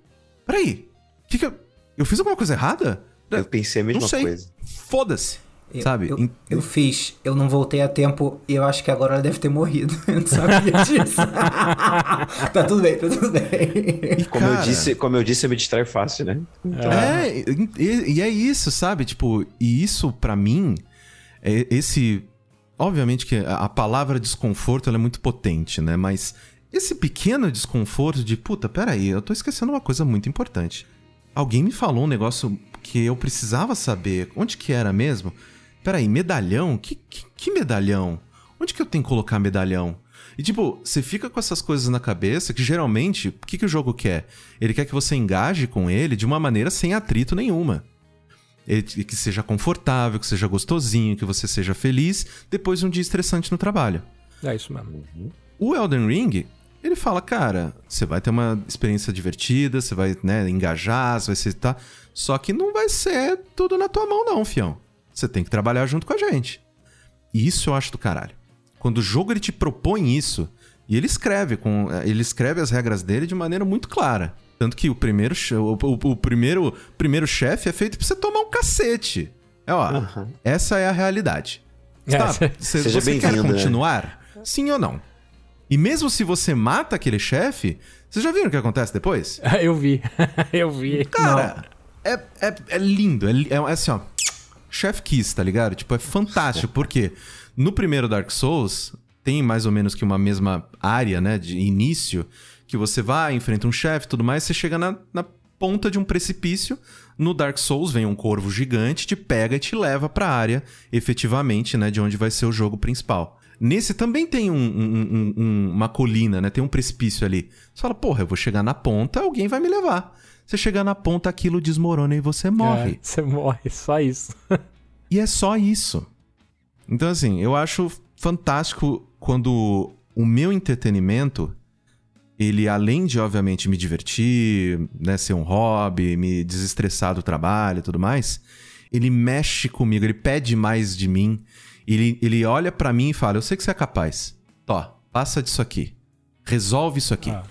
peraí. Que que eu... eu fiz alguma coisa errada? Eu pensei a mesma não sei. coisa. Foda-se. Eu, Sabe? Eu, eu fiz, eu não voltei a tempo e eu acho que agora ela deve ter morrido. Eu não sabia disso. tá tudo bem, tá tudo bem. E, Como, eu cara, disse, como eu disse, eu me distraio fácil, né? É, e, e é isso, sabe? Tipo, e isso pra mim, é esse. Obviamente que a a palavra desconforto ela é muito potente, né? Mas esse pequeno desconforto de, puta, peraí, eu tô esquecendo uma coisa muito importante. Alguém me falou um negócio que eu precisava saber. Onde que era mesmo? Peraí, medalhão? Que, que, que medalhão? Onde que eu tenho que colocar medalhão? E tipo, você fica com essas coisas na cabeça que geralmente, o que, que o jogo quer? Ele quer que você engaje com ele de uma maneira sem atrito nenhuma. Ele, que seja confortável, que seja gostosinho, que você seja feliz depois de um dia estressante no trabalho. É isso mesmo. O Elden Ring, ele fala, cara, você vai ter uma experiência divertida, você vai, né, engajar, você vai se tá, só que não vai ser tudo na tua mão não, fião. Você tem que trabalhar junto com a gente. E isso eu acho do caralho. Quando o jogo ele te propõe isso, e ele escreve com, ele escreve as regras dele de maneira muito clara. Tanto que o primeiro o, o- o primeiro primeiro chefe é feito pra você tomar um cacete. É, ó, Aham. essa é a realidade. É, Tá, cê- você quer né? continuar? Sim ou não? E mesmo se você mata aquele chefe, vocês já viram o que acontece depois? Eu vi. Eu vi. Cara, é, é, é lindo. É, é assim, ó. Chef Kiss, tá ligado? Tipo, é fantástico. Porque no primeiro Dark Souls, tem mais ou menos que uma mesma área, né? De início, que você vai, enfrenta um chefe e tudo mais, você chega na, na ponta de um precipício. No Dark Souls vem um corvo gigante, te pega e te leva pra área, efetivamente, né? De onde vai ser o jogo principal. Nesse também tem um, um, um, uma colina, né? Tem um precipício ali. Você fala, porra, eu vou chegar na ponta, alguém vai me levar. Você chegar na ponta, aquilo desmorona e você morre. É, você morre, só isso. e é só isso. Então, assim, eu acho fantástico quando o meu entretenimento, ele além de, obviamente, me divertir, né, ser um hobby, me desestressar do trabalho e tudo mais, ele mexe comigo, ele pede mais de mim. Ele, ele olha para mim e fala: Eu sei que você é capaz. Tó, passa disso aqui. Resolve isso aqui. Ah,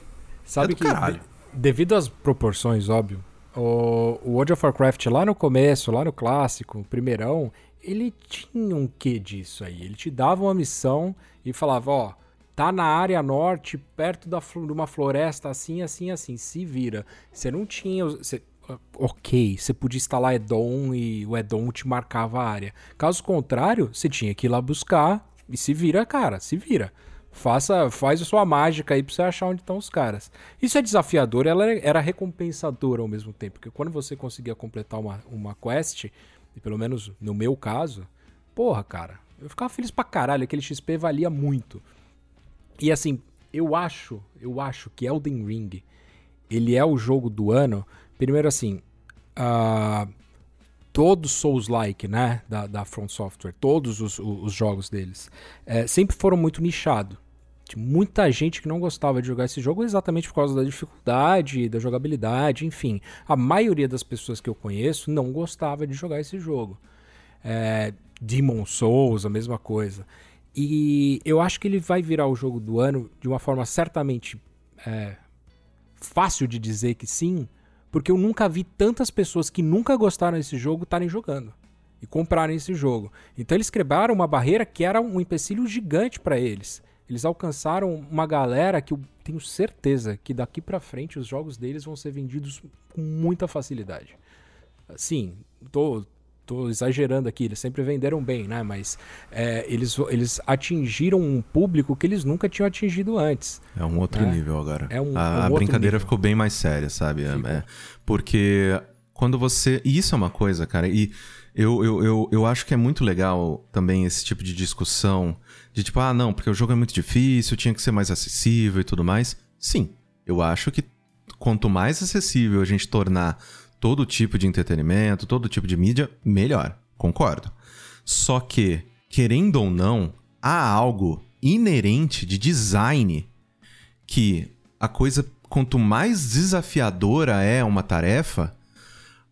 sabe é que, caralho. Devido às proporções, óbvio, o, World of Warcraft lá no começo, lá no clássico, primeirão, ele tinha um quê disso aí. Ele te dava uma missão e falava: Ó, tá na área norte, perto da, de uma floresta assim, assim, assim, se vira. Você não tinha. Você, ok, você podia instalar Edom e o Edom te marcava a área. Caso contrário, você tinha que ir lá buscar e se vira, cara, se vira. Faça, faz a sua mágica aí pra você achar onde estão os caras. Isso é desafiador, ela era recompensadora ao mesmo tempo, porque quando você conseguia completar uma, uma quest, e pelo menos no meu caso, porra, cara, eu ficava feliz pra caralho, aquele XP valia muito. E assim, eu acho, eu acho que Elden Ring, ele é o jogo do ano Primeiro, assim, uh, todos Souls-like, né, da, da Front Software, todos os, os jogos deles, é, sempre foram muito nichados. Muita gente que não gostava de jogar esse jogo exatamente por causa da dificuldade, da jogabilidade, enfim. A maioria das pessoas que eu conheço não gostava de jogar esse jogo. É, Demon Souls, a mesma coisa. E eu acho que ele vai virar o jogo do ano de uma forma certamente é, fácil de dizer que sim, porque eu nunca vi tantas pessoas que nunca gostaram desse jogo estarem jogando e comprarem esse jogo. Então eles quebraram uma barreira que era um empecilho gigante para eles. Eles alcançaram uma galera que eu tenho certeza que daqui para frente os jogos deles vão ser vendidos com muita facilidade. Sim, tô, tô exagerando aqui, eles sempre venderam bem, né? Mas é, eles, eles atingiram um público que eles nunca tinham atingido antes. É um outro né? nível agora. É um, a, um a brincadeira nível. ficou bem mais séria, sabe? É, porque quando você. E isso é uma coisa, cara. E eu, eu, eu, eu acho que é muito legal também esse tipo de discussão. De tipo, ah, não, porque o jogo é muito difícil, tinha que ser mais acessível e tudo mais. Sim, eu acho que quanto mais acessível a gente tornar todo tipo de entretenimento, todo tipo de mídia, melhor. Concordo. Só que, querendo ou não, há algo inerente de design que a coisa, quanto mais desafiadora é uma tarefa,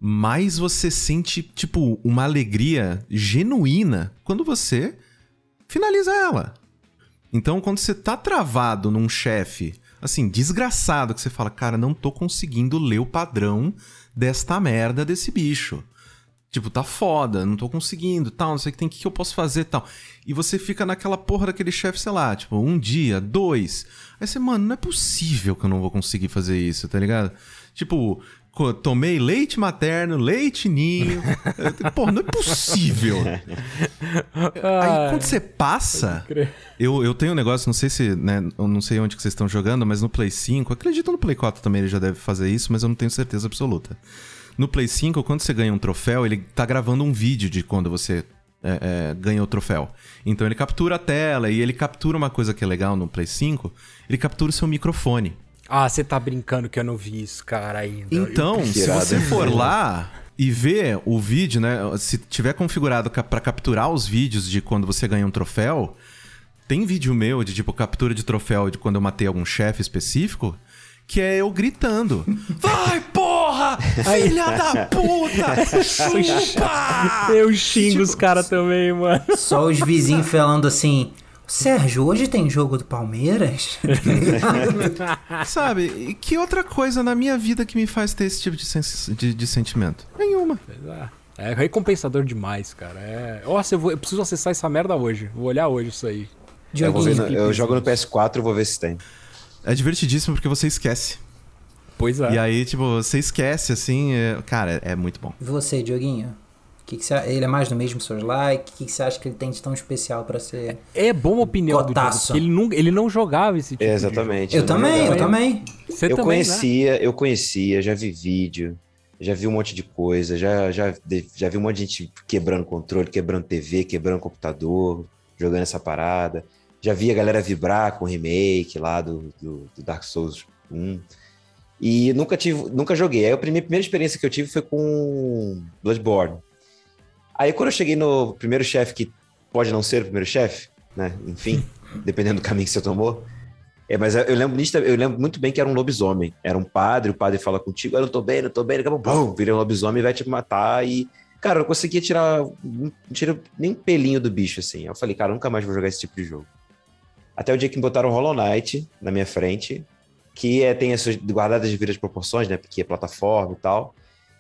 mais você sente, tipo, uma alegria genuína quando você finaliza ela. Então, quando você tá travado num chefe, assim, desgraçado, que você fala, cara, não tô conseguindo ler o padrão desta merda desse bicho. Tipo, tá foda, não tô conseguindo, tal, não sei o que tem, o que eu posso fazer, tal. E você fica naquela porra daquele chefe, sei lá, tipo, um dia, dois. Aí você, mano, não é possível que eu não vou conseguir fazer isso, tá ligado? Tipo, tomei leite materno, leite ninho. Pô, não é possível. Aí quando você passa. Eu, eu tenho um negócio, não sei se. Né, eu não sei onde que vocês estão jogando, mas no Play 5. Acredito no Play 4 também ele já deve fazer isso, mas eu não tenho certeza absoluta. No Play 5, quando você ganha um troféu, ele tá gravando um vídeo de quando você é, é, ganha o troféu. Então ele captura a tela e ele captura uma coisa que é legal no Play 5, ele captura o seu microfone. Ah, você tá brincando que eu não vi isso, cara, ainda. Então, se você for lá e ver o vídeo, né? Se tiver configurado para capturar os vídeos de quando você ganha um troféu, tem vídeo meu de tipo captura de troféu de quando eu matei algum chefe específico, que é eu gritando. Vai, porra! Filha da puta! Chupa! Eu xingo tipo, os caras também, mano. Só os vizinhos falando assim: Sérgio, hoje tem jogo do Palmeiras? Sabe, e que outra coisa na minha vida que me faz ter esse tipo de, de, de sentimento? Nenhuma. É, é recompensador demais, cara. É... Nossa, eu, vou, eu preciso acessar essa merda hoje. Vou olhar hoje isso aí. Eu, no, eu jogo no PS4 vou ver se tem. É divertidíssimo porque você esquece. Pois é. E aí, tipo, você esquece, assim. É... Cara, é muito bom. E você, Dioguinho? Que que você, ele é mais do mesmo Like? O que, que, você acha que ele tem de tão especial para ser. É boa opinião Cotaço. do Diogo, ele não, ele não jogava esse tipo. É, exatamente. Eu, também, eu também. Você eu também, conhecia, né? eu conhecia, já vi vídeo, já vi um monte de coisa, já, já, já vi um monte de gente quebrando controle, quebrando TV, quebrando computador, jogando essa parada. já vi a galera vibrar com o remake lá do, do, do Dark Souls 1. E nunca tive, nunca joguei. Aí a primeira, primeira experiência que eu tive foi com Bloodborne. Aí quando eu cheguei no primeiro chefe, que pode não ser o primeiro chefe, né? Enfim, dependendo do caminho que você tomou. É, mas eu lembro, eu lembro muito bem que era um lobisomem. Era um padre, o padre fala contigo, eu não tô bem, não tô bem, daqui a pouco, vira um lobisomem e vai te matar. E, cara, eu não conseguia tirar, não tira nem pelinho do bicho, assim. Eu falei, cara, nunca mais vou jogar esse tipo de jogo. Até o dia que me botaram Hollow Knight na minha frente, que é, tem essas guardadas de vidas proporções, né? Porque é plataforma e tal.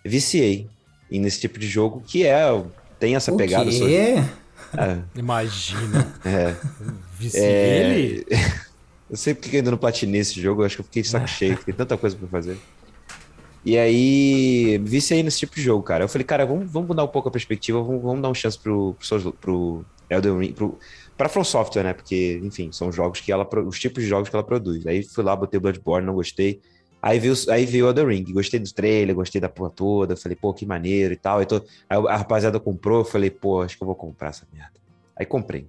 Viciei e nesse tipo de jogo que é tem essa o pegada. Quê? Sobre... É. Imagina. É. Viciei é... ele? Eu sei porque eu ainda não platinei esse jogo, eu acho que eu fiquei de saco cheio, tem tanta coisa pra fazer. E aí, viciei nesse tipo de jogo, cara. Eu falei, cara, vamos, vamos mudar um pouco a perspectiva, vamos, vamos dar uma chance pro, pro, pro Elden Ring, pro, pra From Software, né? Porque, enfim, são jogos que ela, os tipos de jogos que ela produz. Aí fui lá, botei Bloodborne, não gostei. Aí veio, aí veio Ring, gostei do trailer, gostei da porra toda, falei, pô, que maneiro e tal. Aí, tô, aí a rapaziada comprou, eu falei, pô, acho que eu vou comprar essa merda. Aí comprei.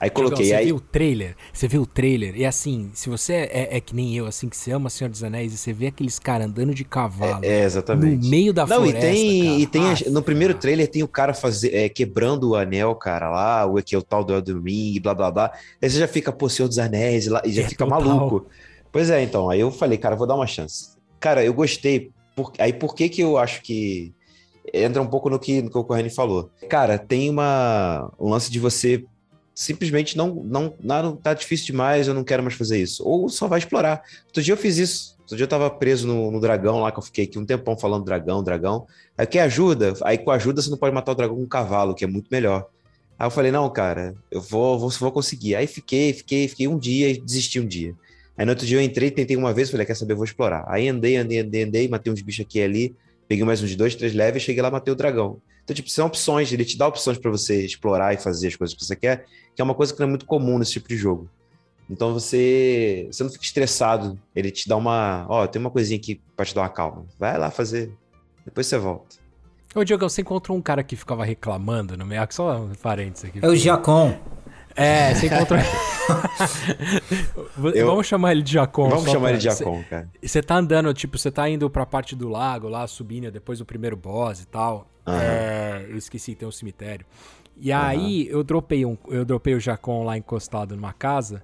Aí coloquei. Você aí... viu o trailer? Você viu o trailer? E assim, se você é, é, que nem eu, assim, que você ama Senhor dos Anéis e você vê aqueles caras andando de cavalo. É, é, exatamente. No meio da Não, floresta. E tem, cara. e tem Nossa, no primeiro cara. trailer tem o cara fazer, é, quebrando o anel, cara, lá, o que é o tal do Elden Ring, blá blá blá. Aí você já fica, pô, Senhor dos Anéis, lá, e já é, fica total. maluco. Pois é, então. Aí eu falei, cara, vou dar uma chance. Cara, eu gostei. Por... Aí por que que eu acho que entra um pouco no que, no que o Corrêne falou. Cara, tem uma um lance de você simplesmente não, não, não, tá difícil demais, eu não quero mais fazer isso. Ou só vai explorar. Outro dia eu fiz isso. Outro dia eu tava preso no, no dragão lá, que eu fiquei aqui um tempão falando dragão, dragão. Aí quer ajuda? Aí com ajuda você não pode matar o dragão com um cavalo, que é muito melhor. Aí eu falei, não, cara, eu vou, vou, vou conseguir. Aí fiquei, fiquei, fiquei um dia e desisti um dia. Aí no outro dia eu entrei, tentei uma vez, falei, quer saber, vou explorar. Aí andei, andei, andei, andei, matei uns bichos aqui e ali, peguei mais uns dois, três levels, cheguei lá, matei o dragão. Então, tipo, são opções, ele te dá opções para você explorar e fazer as coisas que você quer, que é uma coisa que não é muito comum nesse tipo de jogo. Então você, você não fica estressado, ele te dá uma, ó, oh, tem uma coisinha aqui para te dar uma calma. Vai lá fazer, depois você volta. Ô, Diogo, você encontrou um cara que ficava reclamando no meio, só um parênteses aqui. É o Jacon. É, você encontrou. Eu... Vamos chamar ele de Jacon. Vamos chamar pra... ele de Jacon, cara. Você tá andando, tipo, você tá indo pra parte do lago lá, subindo depois do primeiro boss e tal. Uhum. É... Eu esqueci, tem um cemitério. E aí uhum. eu dropei um, eu dropei o Jacon lá encostado numa casa.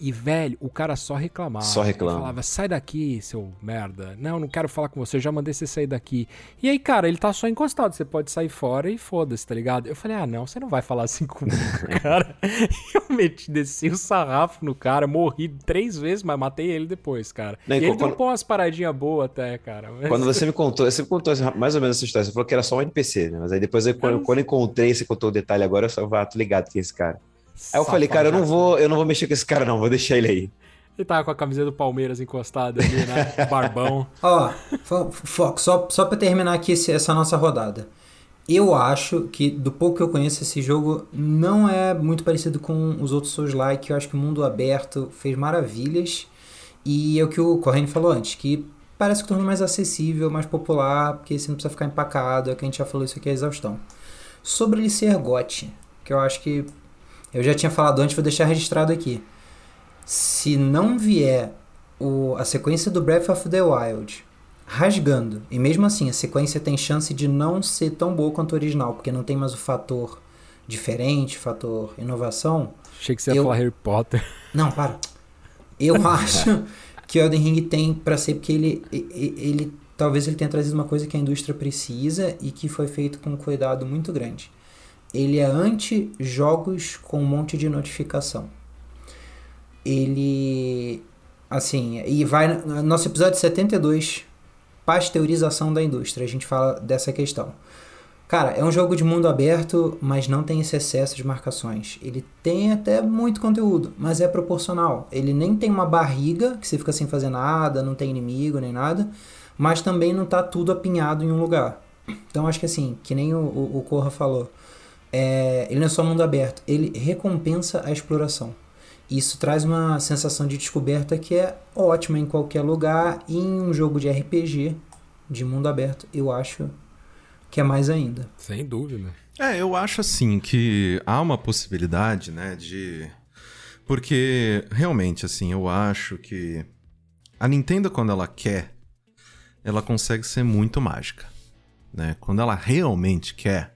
E, velho, o cara só reclamava. Só reclama. falava, sai daqui, seu merda. Não, não quero falar com você, já mandei você sair daqui. E aí, cara, ele tá só encostado, você pode sair fora e foda-se, tá ligado? Eu falei, ah, não, você não vai falar assim comigo, cara. eu meti, desci o sarrafo no cara, morri três vezes, mas matei ele depois, cara. Não, e ele quando... dropou umas paradinhas boas até, cara. Mas... Quando você me contou, você me contou mais ou menos essa história, você falou que era só um NPC, né? Mas aí depois, eu, quando, quando encontrei, você contou o detalhe agora, eu só, ah, tô ligado que é esse cara. Aí eu falei, cara, eu não vou, eu não vou mexer com esse cara, não, vou deixar ele aí. Ele tava com a camiseta do Palmeiras encostada ali, né? Barbão. Ó, foco, só, só pra terminar aqui esse, essa nossa rodada. Eu acho que, do pouco que eu conheço, esse jogo não é muito parecido com os outros Souls-like. Eu acho que o mundo aberto fez maravilhas. E é o que o Corrêne falou antes, que parece que tornou mais acessível, mais popular, porque você não precisa ficar empacado. É o que a gente já falou isso aqui, é exaustão. Sobre ele ser gote, que eu acho que eu já tinha falado antes, vou deixar registrado aqui. Se não vier o, a sequência do Breath of the Wild rasgando, e mesmo assim a sequência tem chance de não ser tão boa quanto a original, porque não tem mais o fator diferente, fator inovação. Achei que você ia falar Harry Potter. Não, para. Eu acho que o Elden Ring tem para ser porque ele, ele, ele talvez ele tenha trazido uma coisa que a indústria precisa e que foi feito com um cuidado muito grande ele é anti-jogos com um monte de notificação. Ele. Assim, e vai. No nosso episódio 72, pasteurização da indústria, a gente fala dessa questão. Cara, é um jogo de mundo aberto, mas não tem esse excesso de marcações. Ele tem até muito conteúdo, mas é proporcional. Ele nem tem uma barriga, que você fica sem fazer nada, não tem inimigo nem nada, mas também não tá tudo apinhado em um lugar. Então acho que assim, que nem o, o, o Corra falou, é, ele não é só mundo aberto, ele recompensa a exploração. Isso traz uma sensação de descoberta que é ótima em qualquer lugar e em um jogo de RPG de mundo aberto, eu acho que é mais ainda. Sem dúvida. É, eu acho assim que há uma possibilidade, né, de Porque, realmente, assim, eu acho que a Nintendo, quando ela quer, ela consegue ser muito mágica. Né? Quando ela realmente quer,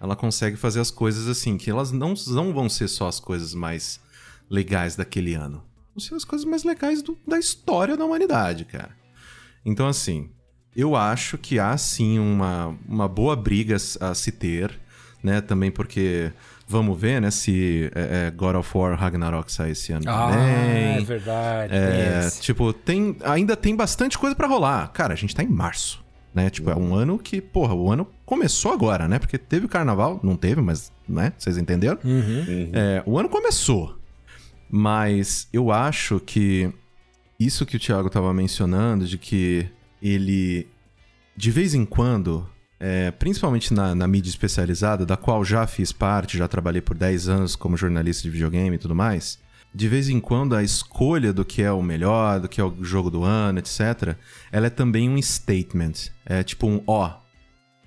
ela consegue fazer as coisas assim, que elas não, não vão ser só as coisas mais legais daquele ano. Vão ser as coisas mais legais do, da história da humanidade, cara. Então, assim, eu acho que há sim uma, uma boa briga a se ter, né? Também porque Vamos ver, né, se é, é, God of War Ragnarok sai esse ano ah, também. é verdade. É, tipo, tem, ainda tem bastante coisa para rolar. Cara, a gente tá em março, né? Tipo, é um ano que, porra, o ano começou agora, né? Porque teve o carnaval, não teve, mas, né? Vocês entenderam? Uhum. Uhum. É, o ano começou. Mas eu acho que isso que o Thiago tava mencionando, de que ele, de vez em quando, é, principalmente na, na, mídia especializada, da qual já fiz parte, já trabalhei por 10 anos como jornalista de videogame e tudo mais, de vez em quando a escolha do que é o melhor, do que é o jogo do ano, etc., ela é também um statement. É tipo um, ó, oh,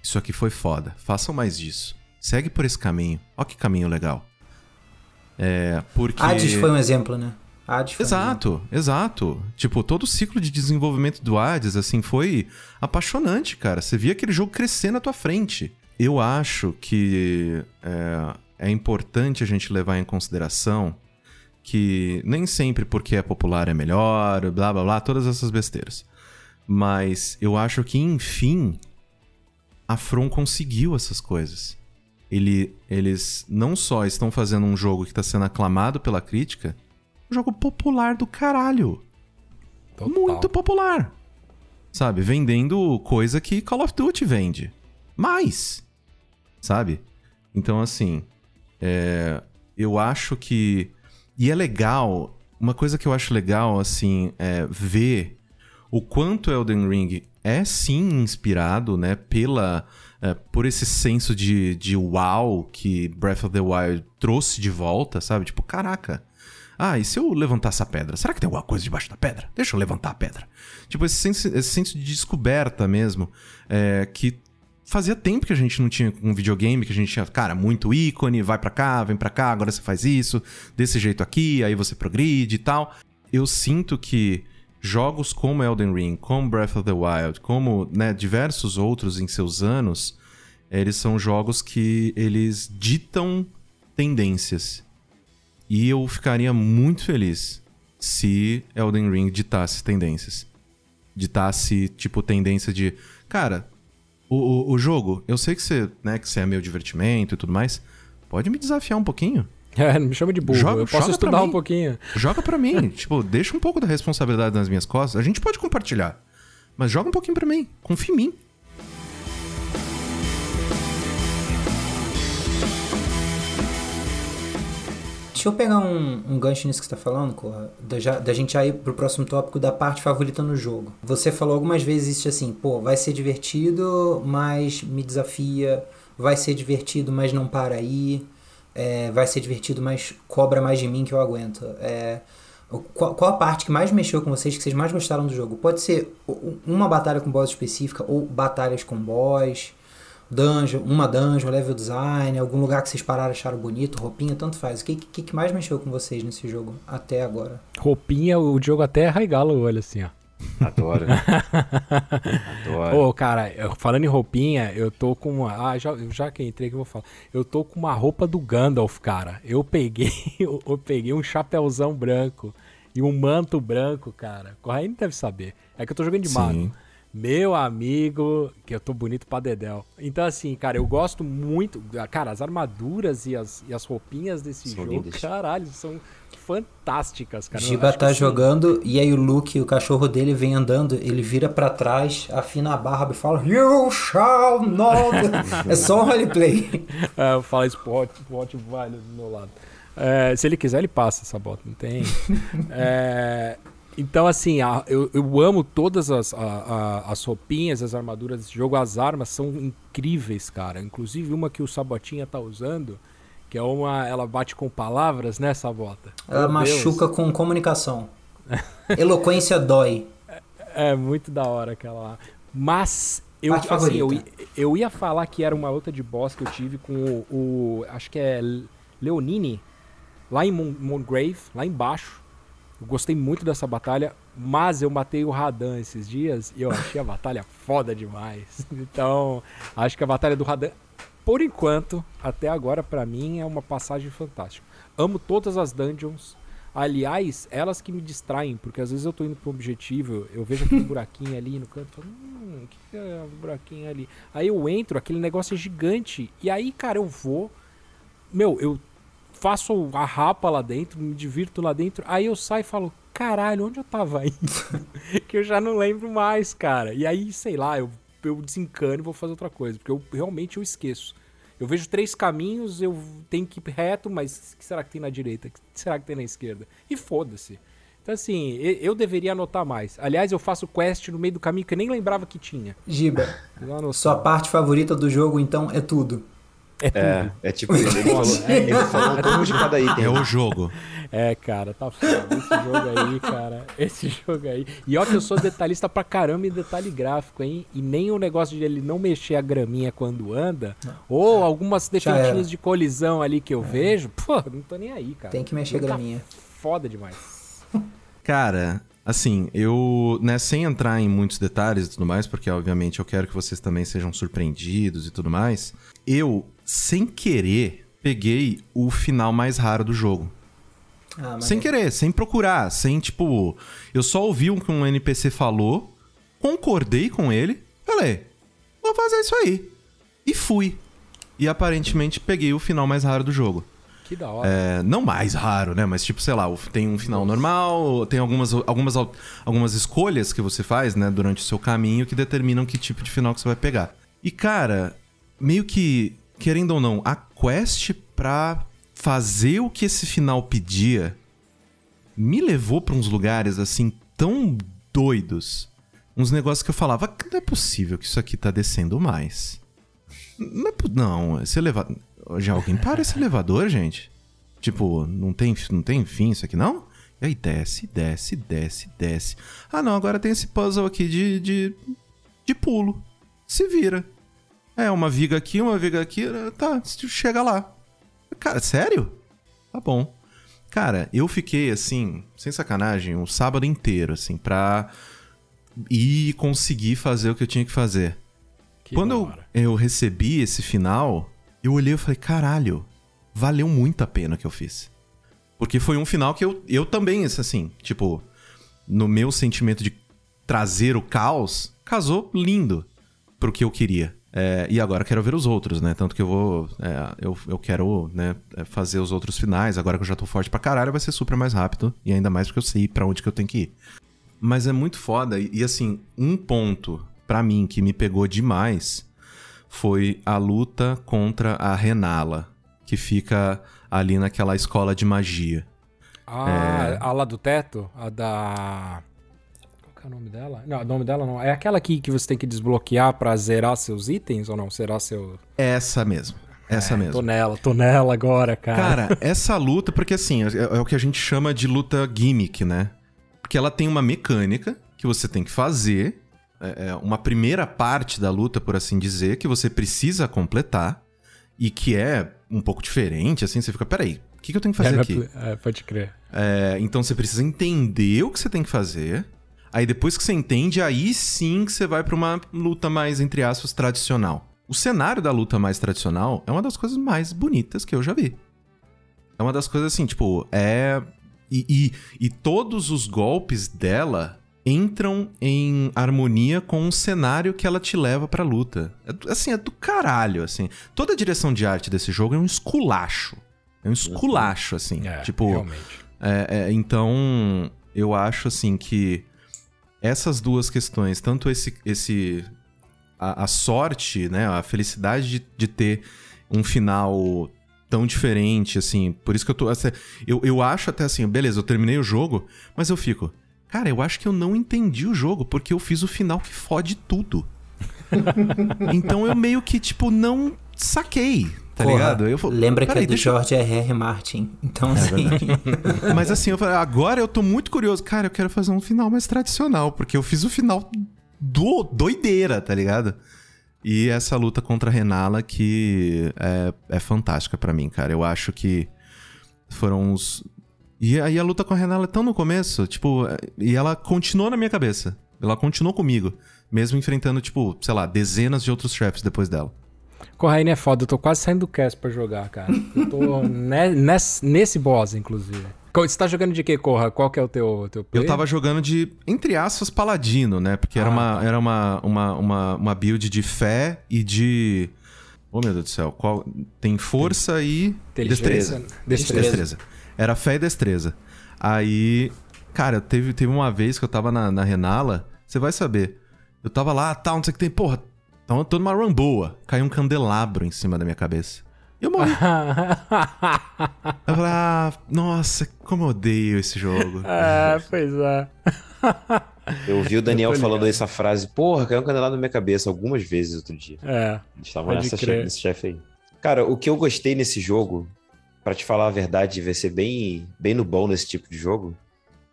isso aqui foi foda, façam mais disso. Segue por esse caminho. Ó que caminho legal. É, porque... Hades foi um exemplo, né? Hades exato, exato. Tipo, todo o ciclo de desenvolvimento do Hades, assim, foi apaixonante, cara. Você via aquele jogo crescer na tua frente. Eu acho que é, é importante a gente levar em consideração que nem sempre porque é popular é melhor, blá blá blá, todas essas besteiras. Mas eu acho que, enfim, a From conseguiu essas coisas. Ele, eles não só estão fazendo um jogo que está sendo aclamado pela crítica, jogo popular do caralho. Total. Muito popular. Sabe? Vendendo coisa que Call of Duty vende. Mais. Sabe? Então, assim. É, eu acho que. E é legal. Uma coisa que eu acho legal, assim, é ver o quanto Elden Ring é sim inspirado, né, pela. É, por esse senso de, de wow que Breath of the Wild trouxe de volta, sabe? Tipo, caraca, ah, e se eu levantar essa pedra? Será que tem alguma coisa debaixo da pedra? Deixa eu levantar a pedra. Tipo, esse senso, esse senso de descoberta mesmo, é, que fazia tempo que a gente não tinha um videogame, que a gente tinha, cara, muito ícone, vai para cá, vem para cá, agora você faz isso, desse jeito aqui, aí você progride e tal. Eu sinto que jogos como Elden Ring, como Breath of the Wild, como né, diversos outros em seus anos, eles são jogos que eles ditam tendências. E eu ficaria muito feliz se Elden Ring ditasse tendências. Ditasse, tipo, tendência de. Cara, o, o, o jogo, eu sei que você, né, que você é meu divertimento e tudo mais. Pode me desafiar um pouquinho? É, não me chama de burro. Joga, eu posso estudar um pouquinho. Joga para mim. tipo, deixa um pouco da responsabilidade nas minhas costas. A gente pode compartilhar. Mas joga um pouquinho para mim. Confia em mim. Deixa eu pegar um, um gancho nisso que você está falando, Corra, da, já, da gente já ir pro próximo tópico da parte favorita no jogo. Você falou algumas vezes isso assim, pô, vai ser divertido, mas me desafia, vai ser divertido, mas não para aí, é, vai ser divertido, mas cobra mais de mim que eu aguento. É, qual, qual, a parte que mais mexeu com vocês, que vocês mais gostaram do jogo? Pode ser uma batalha com boss específica ou batalhas com boss dungeon, uma dungeon, level design, algum lugar que vocês pararam acharam bonito, roupinha, tanto faz. O que, que, que mais mexeu com vocês nesse jogo até agora? Roupinha, o jogo até arregala o olho assim, ó. Adoro. Adoro. Ô, cara, falando em roupinha, eu tô com uma. Ah, já, já que entrei que eu vou falar. Eu tô com uma roupa do Gandalf, cara. Eu peguei, eu, eu peguei um chapéuzão branco e um manto branco, cara. Correio deve saber. É que eu tô jogando de Sim. mago. Meu amigo, que eu tô bonito pra dedéu. Então, assim, cara, eu gosto muito. Cara, as armaduras e as, e as roupinhas desse são jogo, lindas. caralho, são fantásticas, cara. Giba tá assim... jogando e aí o Luke, o cachorro dele, vem andando, ele vira para trás, afina a barba e fala: You shall not. é só um roleplay. é, fala spot, spot vale do meu lado. É, se ele quiser, ele passa essa bota, não tem. é, então, assim, a, eu, eu amo todas as, a, a, as roupinhas, as armaduras desse jogo. As armas são incríveis, cara. Inclusive uma que o Sabotinha tá usando, que é uma. Ela bate com palavras, né, Sabota? Ela Meu machuca Deus. com comunicação. Eloquência dói. É, é, muito da hora aquela. Mas. Eu, assim, eu, eu ia falar que era uma outra de boss que eu tive com o, o acho que é Leonini, lá em Moongrave, lá embaixo. Eu gostei muito dessa batalha, mas eu matei o Radan esses dias e eu achei a batalha foda demais. Então, acho que a batalha do Radan, por enquanto, até agora, para mim, é uma passagem fantástica. Amo todas as dungeons. Aliás, elas que me distraem, porque às vezes eu tô indo pro objetivo, eu vejo aquele buraquinho ali no canto, falo, hum, o que é o buraquinho ali? Aí eu entro, aquele negócio é gigante, e aí, cara, eu vou, meu, eu faço a rapa lá dentro, me divirto lá dentro, aí eu saio e falo, caralho, onde eu tava indo? que eu já não lembro mais, cara. E aí, sei lá, eu, eu desencano e vou fazer outra coisa, porque eu realmente eu esqueço. Eu vejo três caminhos, eu tenho que ir reto, mas o que será que tem na direita? O que será que tem na esquerda? E foda-se. Então, assim, eu deveria anotar mais. Aliás, eu faço quest no meio do caminho que eu nem lembrava que tinha. Giba, sua parte favorita do jogo, então, é tudo. É, é, é tipo, ele falou, ele falou um pouco de cada item. É o jogo. É, cara, tá foda. Esse jogo aí, cara. Esse jogo aí. E ó que eu sou detalhista pra caramba em detalhe gráfico, hein? E nem o negócio de ele não mexer a graminha quando anda, ou algumas defeitinhas de colisão ali que eu é. vejo, pô, não tô nem aí, cara. Tem que mexer a tá graminha. Tá foda demais. Cara, Assim, eu, né, sem entrar em muitos detalhes e tudo mais, porque obviamente eu quero que vocês também sejam surpreendidos e tudo mais, eu, sem querer, peguei o final mais raro do jogo. Ah, sem querer, sem procurar, sem tipo. Eu só ouvi o que um NPC falou, concordei com ele, falei, vou fazer isso aí. E fui. E aparentemente peguei o final mais raro do jogo. Que da hora. É, não mais raro, né? Mas, tipo, sei lá, tem um final normal, tem algumas, algumas, algumas escolhas que você faz, né, durante o seu caminho que determinam que tipo de final que você vai pegar. E, cara, meio que, querendo ou não, a quest pra fazer o que esse final pedia me levou para uns lugares, assim, tão doidos. Uns negócios que eu falava, não é possível que isso aqui tá descendo mais. Não, é, não esse elevador. Já alguém para esse elevador, gente? Tipo, não tem, não tem fim isso aqui, não? E aí desce, desce, desce, desce. Ah, não, agora tem esse puzzle aqui de, de, de pulo. Se vira. É, uma viga aqui, uma viga aqui. Tá, chega lá. Cara, sério? Tá bom. Cara, eu fiquei assim, sem sacanagem, um sábado inteiro, assim, pra ir conseguir fazer o que eu tinha que fazer. Que Quando eu, eu recebi esse final, eu olhei e falei, caralho, valeu muito a pena que eu fiz. Porque foi um final que eu, eu também, assim, tipo, no meu sentimento de trazer o caos, casou lindo pro que eu queria. É, e agora quero ver os outros, né? Tanto que eu vou. É, eu, eu quero né, é, fazer os outros finais. Agora que eu já tô forte pra caralho, vai ser super mais rápido. E ainda mais porque eu sei para onde que eu tenho que ir. Mas é muito foda. E, e assim, um ponto para mim que me pegou demais foi a luta contra a Renala, que fica ali naquela escola de magia. Ah, é... a lá do teto? A da. É o nome dela? Não, o nome dela não. É aquela aqui que você tem que desbloquear para zerar seus itens ou não? Zerar seu. Essa mesmo. Essa é, mesmo. Tô nela, tô nela agora, cara. Cara, essa luta, porque assim, é, é o que a gente chama de luta gimmick, né? Porque ela tem uma mecânica que você tem que fazer é, é, uma primeira parte da luta, por assim dizer, que você precisa completar e que é um pouco diferente, assim, você fica, peraí, o que, que eu tenho que fazer é, aqui? É, pode crer. É, então você precisa entender o que você tem que fazer. Aí depois que você entende, aí sim que você vai para uma luta mais, entre aspas, tradicional. O cenário da luta mais tradicional é uma das coisas mais bonitas que eu já vi. É uma das coisas assim, tipo, é. E, e, e todos os golpes dela entram em harmonia com o cenário que ela te leva pra luta. É, assim, é do caralho, assim. Toda a direção de arte desse jogo é um esculacho. É um esculacho, assim. É, tipo. Realmente. É, é, então, eu acho, assim, que essas duas questões, tanto esse. esse a, a sorte, né? A felicidade de, de ter um final tão diferente, assim. Por isso que eu tô. Assim, eu, eu acho até assim, beleza, eu terminei o jogo, mas eu fico. Cara, eu acho que eu não entendi o jogo, porque eu fiz o final que fode tudo. então eu meio que, tipo, não saquei, tá Porra, ligado? Eu, lembra que é do deixa... George R.R. Martin. Então, é assim. Mas assim, eu falei, agora eu tô muito curioso. Cara, eu quero fazer um final mais tradicional, porque eu fiz o final do doideira, tá ligado? E essa luta contra a Renala que é, é fantástica para mim, cara. Eu acho que Foram uns. E aí a luta com a Renala é tão no começo, tipo, e ela continuou na minha cabeça. Ela continuou comigo, mesmo enfrentando, tipo, sei lá, dezenas de outros chefes depois dela. Corraine é foda, eu tô quase saindo do cast pra jogar, cara. Eu tô ne nesse, nesse boss, inclusive. Você tá jogando de que, Corra? Qual que é o teu, teu player? Eu tava jogando de, entre aspas, paladino, né? Porque ah, era, uma, tá. era uma, uma, uma, uma build de fé e de... Oh, meu Deus do céu. Qual... Tem força e destreza. destreza. Destreza. Era fé e destreza. Aí, cara, teve, teve uma vez que eu tava na, na Renala, você vai saber. Eu tava lá, tal, não sei o que tem. Porra, então eu tô numa run boa. Caiu um candelabro em cima da minha cabeça. E eu morri. eu falei, ah, nossa, como eu odeio esse jogo. Ah, pois é. Eu ouvi o Daniel falando essa frase, porra, caiu um candelabro na minha cabeça algumas vezes outro dia. É. A gente tava nessa chefe, nesse chefe aí. Cara, o que eu gostei nesse jogo, para te falar a verdade, vai ser bem, bem no bom nesse tipo de jogo,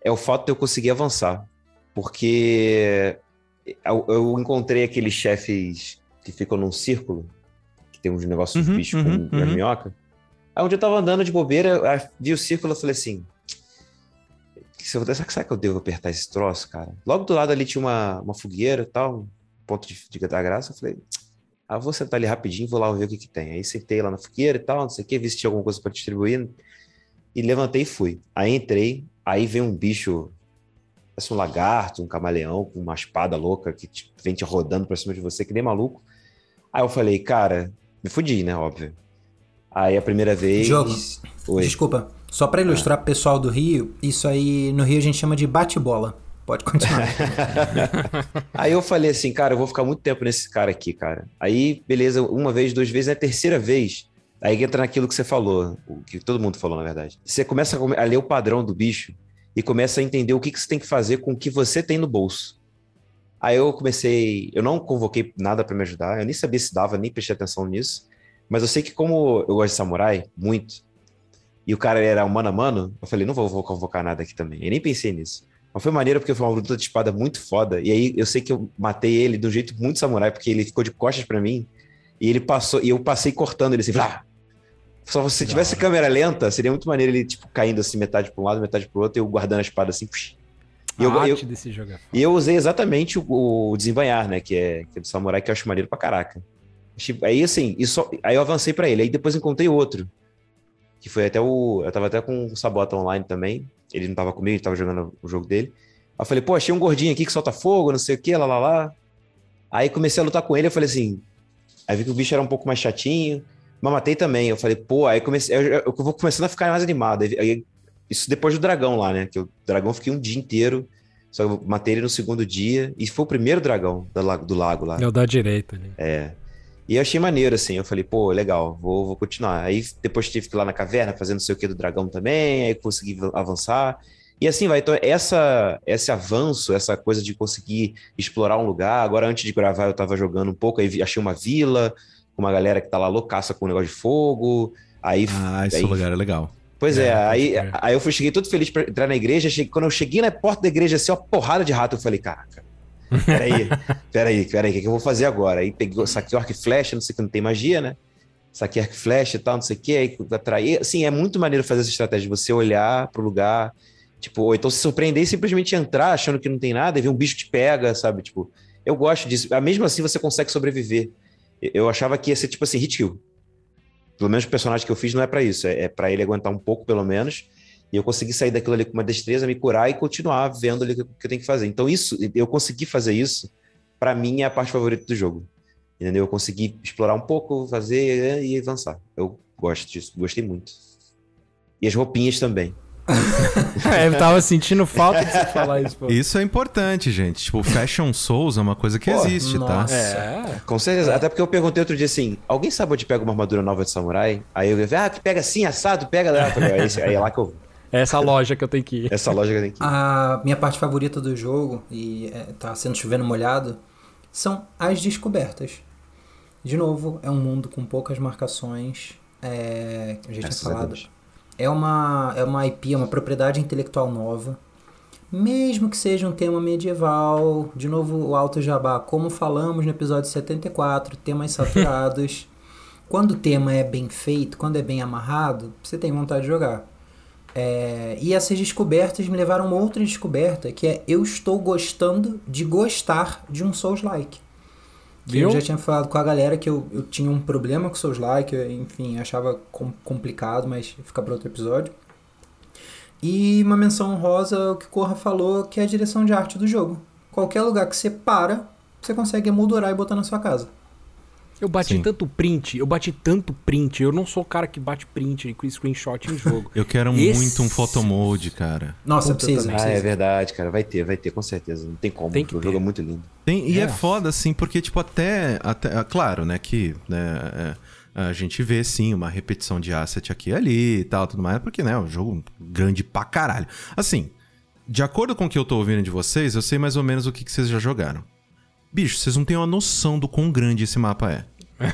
é o fato de eu conseguir avançar. Porque eu, eu encontrei aqueles chefes que ficam num círculo, que tem uns negócios uhum, bichos uhum, com uhum. minhoca. Aí onde eu tava andando de bobeira, vi o círculo e falei assim. Será que eu devo apertar esse troço, cara? Logo do lado ali tinha uma, uma fogueira e tal, um ponto de, de da graça. Eu falei, ah, vou sentar ali rapidinho, vou lá ver o que que tem. Aí sentei lá na fogueira e tal, não sei o que, vi se tinha alguma coisa para distribuir. E levantei e fui. Aí entrei, aí veio um bicho parece um lagarto, um camaleão com uma espada louca que te, vem te rodando pra cima de você, que nem maluco. Aí eu falei, cara, me fudi, né? Óbvio. Aí a primeira vez. Jogo. Oi. Desculpa. Só para ilustrar ah. pro pessoal do Rio, isso aí no Rio a gente chama de bate-bola. Pode continuar. aí eu falei assim, cara, eu vou ficar muito tempo nesse cara aqui, cara. Aí, beleza, uma vez, duas vezes, é a terceira vez. Aí entra naquilo que você falou, o que todo mundo falou, na verdade. Você começa a ler o padrão do bicho e começa a entender o que, que você tem que fazer com o que você tem no bolso. Aí eu comecei, eu não convoquei nada para me ajudar, eu nem sabia se dava, nem prestei atenção nisso, mas eu sei que como eu gosto de samurai, muito, e o cara era um mano a mano, eu falei, não vou, vou convocar nada aqui também. Eu nem pensei nisso. Mas foi maneiro porque foi uma luta de espada muito foda. E aí eu sei que eu matei ele de um jeito muito samurai, porque ele ficou de costas para mim. E ele passou, e eu passei cortando ele assim, Vlá! Só se tivesse câmera lenta, seria muito maneiro ele, tipo, caindo assim, metade para um lado, metade para o outro, e eu guardando a espada assim. E eu, eu, é e eu usei exatamente o, o desembanhar, né? Que é, que é do samurai, que eu acho maneiro pra caraca. Aí assim, isso, aí eu avancei para ele. Aí depois encontrei outro. Que foi até o. Eu tava até com o Sabota online também. Ele não tava comigo, ele tava jogando o jogo dele. Aí eu falei, pô, achei um gordinho aqui que solta fogo, não sei o que, lá, lá, lá. Aí comecei a lutar com ele, eu falei assim. Aí vi que o bicho era um pouco mais chatinho. Mas matei também. Eu falei, pô, aí comecei, eu, eu, vou começando a ficar mais animado. Aí, isso depois do dragão lá, né? Que o dragão fiquei um dia inteiro. Só que eu matei ele no segundo dia. E foi o primeiro dragão do lago, do lago lá. É o da direita, né? É. E eu achei maneiro, assim. Eu falei, pô, legal, vou, vou continuar. Aí depois tive que ir lá na caverna fazendo não sei o que do dragão também. Aí consegui avançar. E assim vai. Então, essa, esse avanço, essa coisa de conseguir explorar um lugar. Agora, antes de gravar, eu tava jogando um pouco, aí achei uma vila uma galera que tá lá loucaça com um negócio de fogo. Aí, ah, esse aí, lugar é legal. Pois é, é aí, aí eu fui, cheguei todo feliz pra entrar na igreja. Cheguei, quando eu cheguei na porta da igreja, assim, uma porrada de rato, eu falei, caraca, peraí, peraí, peraí, o que, que eu vou fazer agora? Aí peguei, saquei arco e flecha, não sei que não tem magia, né? Saquei arco e flecha e tal, não sei o que, aí atrair. Assim, é muito maneiro fazer essa estratégia, você olhar pro lugar, tipo, ou então se surpreender e simplesmente entrar achando que não tem nada e ver um bicho te pega, sabe? Tipo, eu gosto disso. Mesmo assim, você consegue sobreviver. Eu achava que ia ser tipo assim, hit kill. Pelo menos o personagem que eu fiz não é para isso. É, é para ele aguentar um pouco, pelo menos. E eu consegui sair daquilo ali com uma destreza, me curar e continuar vendo ali o que eu tenho que fazer. Então, isso, eu consegui fazer isso, para mim é a parte favorita do jogo. Entendeu? Eu consegui explorar um pouco, fazer e avançar. Eu gosto disso, gostei muito. E as roupinhas também. é, eu tava sentindo falta de você falar isso. Pô. Isso é importante, gente. Tipo, Fashion Souls é uma coisa que pô, existe, tá? nossa. tá? É. Com certeza. É. Até porque eu perguntei outro dia assim: alguém sabe onde pega uma armadura nova de samurai? Aí eu falei, ah, que pega assim, assado, pega lá. Falei, aí é lá que eu é essa loja que eu tenho que ir. Essa loja que eu tenho que ir. A minha parte favorita do jogo, e é, tá sendo chovendo molhado, são as descobertas. De novo, é um mundo com poucas marcações. É, a gente tinha falado é uma, é uma IP, é uma propriedade intelectual nova. Mesmo que seja um tema medieval, de novo o Alto Jabá, como falamos no episódio 74, temas saturados. quando o tema é bem feito, quando é bem amarrado, você tem vontade de jogar. É, e essas descobertas me levaram a uma outra descoberta, que é eu estou gostando de gostar de um Souls-like. Que eu Viu? já tinha falado com a galera que eu, eu tinha um problema com Souls-like, eu, enfim, achava com- complicado, mas fica para outro episódio. E uma menção honrosa, o que Corra falou, que é a direção de arte do jogo. Qualquer lugar que você para, você consegue emoldurar e botar na sua casa. Eu bati Sim. tanto print, eu bati tanto print. Eu não sou o cara que bate print com screenshot em jogo. Eu quero Esse- muito um photomode, cara. Nossa, Puta, precisa, também. Ah, é precisa. verdade, cara. Vai ter, vai ter, com certeza. Não tem como. Tem que o ter. jogo é muito lindo. Tem- e é. É. foda, assim, porque, tipo, até. até ah, claro, né, que né, é, a gente vê, sim, uma repetição de asset aqui e ali e tal, tudo mais, porque, né, é um jogo grande pra caralho. Assim, de acordo com o que eu tô ouvindo de vocês, eu sei mais ou menos o que, que vocês já jogaram. Bicho, vocês não têm uma noção do quão grande esse mapa é.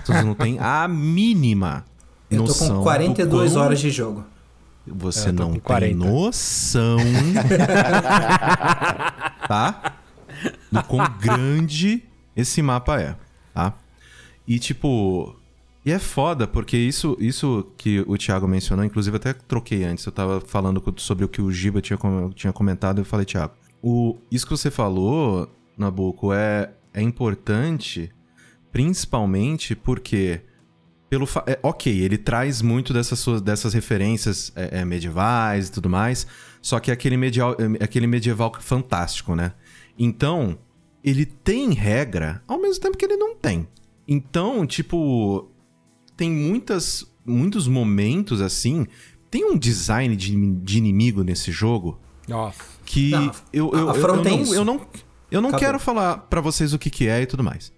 Vocês não têm a mínima Eu tô noção. com do 42 quão horas de jogo. Você É, eu tô não com tem 40. noção. tá? Do quão grande esse mapa é, tá? E tipo. E é foda, porque isso, isso que o Thiago mencionou, inclusive até troquei antes, eu tava falando sobre o que o Giba tinha, com- tinha comentado, eu falei, Thiago, o, isso que você falou, Nabucco, é, é importante, principalmente porque pelo fa- é, ok, ele traz muito dessas, suas, dessas referências é, é, medievais e tudo mais, só que é aquele, medial, é aquele medieval fantástico, né? Então, ele tem regra, ao mesmo tempo que ele não tem. Então, tipo, tem muitas, muitos momentos assim. Tem um design de, de inimigo nesse jogo Nossa. que Não, eu, eu, a- a eu, eu não, isso. eu não, eu não Acabou. quero falar pra vocês o que, que é e tudo mais.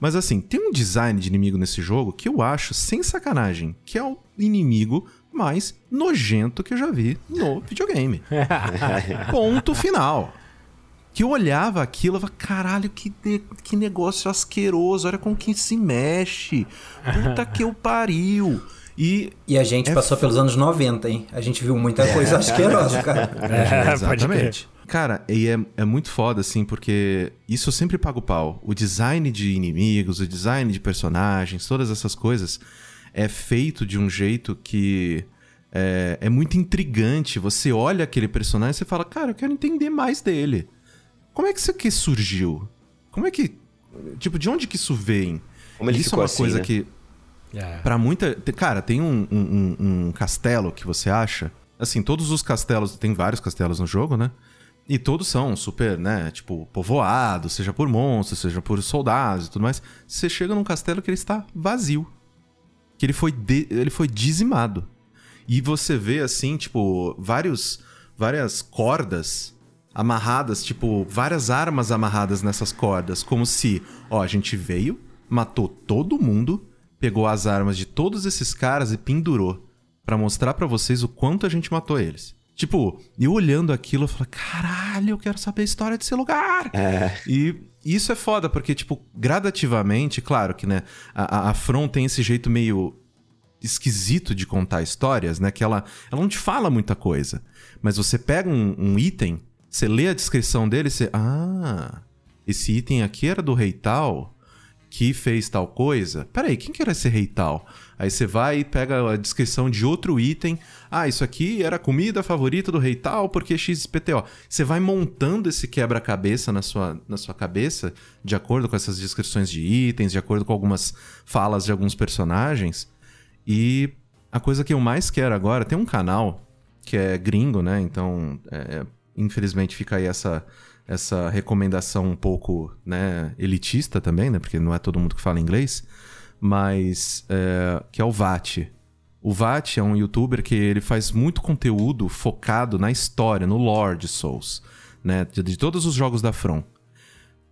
Mas assim, tem um design de inimigo nesse jogo que eu acho, sem sacanagem, que é o inimigo mais nojento que eu já vi no videogame. Ponto final. Que eu olhava aquilo e falava, caralho, que, ne- que negócio asqueroso, olha como que se mexe. Puta que eu pariu. E E a gente É passou pelos anos 90, hein? A gente viu muita coisa asquerosa, cara. É, pode Exatamente. Cara, e é, é muito foda, assim, porque isso eu sempre pago pau. O design de inimigos, o design de personagens, todas essas coisas é feito de um jeito que é, é muito intrigante. Você olha aquele personagem e você fala, cara, eu quero entender mais dele. Como é que isso aqui surgiu? Como é que. Tipo, de onde que isso vem? Como ele isso é uma assim, coisa né? que. É. Pra muita. Cara, tem um- um- um castelo que você acha. Assim, todos os castelos. Tem vários castelos no jogo, né? E todos são super, né? Tipo, povoados, seja por monstros, seja por soldados e tudo mais. Você chega num castelo que ele está vazio. Que ele foi, de- ele foi dizimado. E você vê, assim, tipo, vários, várias cordas amarradas, tipo, várias armas amarradas nessas cordas. Como se, ó, a gente veio, matou todo mundo, pegou as armas de todos esses caras e pendurou. Pra mostrar pra vocês o quanto a gente matou eles. Tipo, eu olhando aquilo, eu falo, caralho, eu quero saber a história desse lugar. É. E isso é foda, porque, tipo, gradativamente, claro que, né, a, a- From tem esse jeito meio esquisito de contar histórias, né? Que ela, ela não te fala muita coisa. Mas você pega um, um item, você lê a descrição dele você. Ah, esse item aqui era do rei tal que fez tal coisa. Peraí, quem que era esse rei tal? Aí você vai e pega a descrição de outro item. Ah, isso aqui era a comida favorita do rei tal porque XPTO. Você vai montando esse quebra-cabeça na sua, na sua cabeça, de acordo com essas descrições de itens, de acordo com algumas falas de alguns personagens. E a coisa que eu mais quero agora, tem um canal que é gringo, né? Então, é, infelizmente fica aí essa, essa recomendação um pouco né, elitista também, né? Porque não é todo mundo que fala inglês. Mas é, que é o VAT. O VAT é um youtuber que ele faz muito conteúdo focado na história, no lore de Souls, né? De, de todos os jogos da From.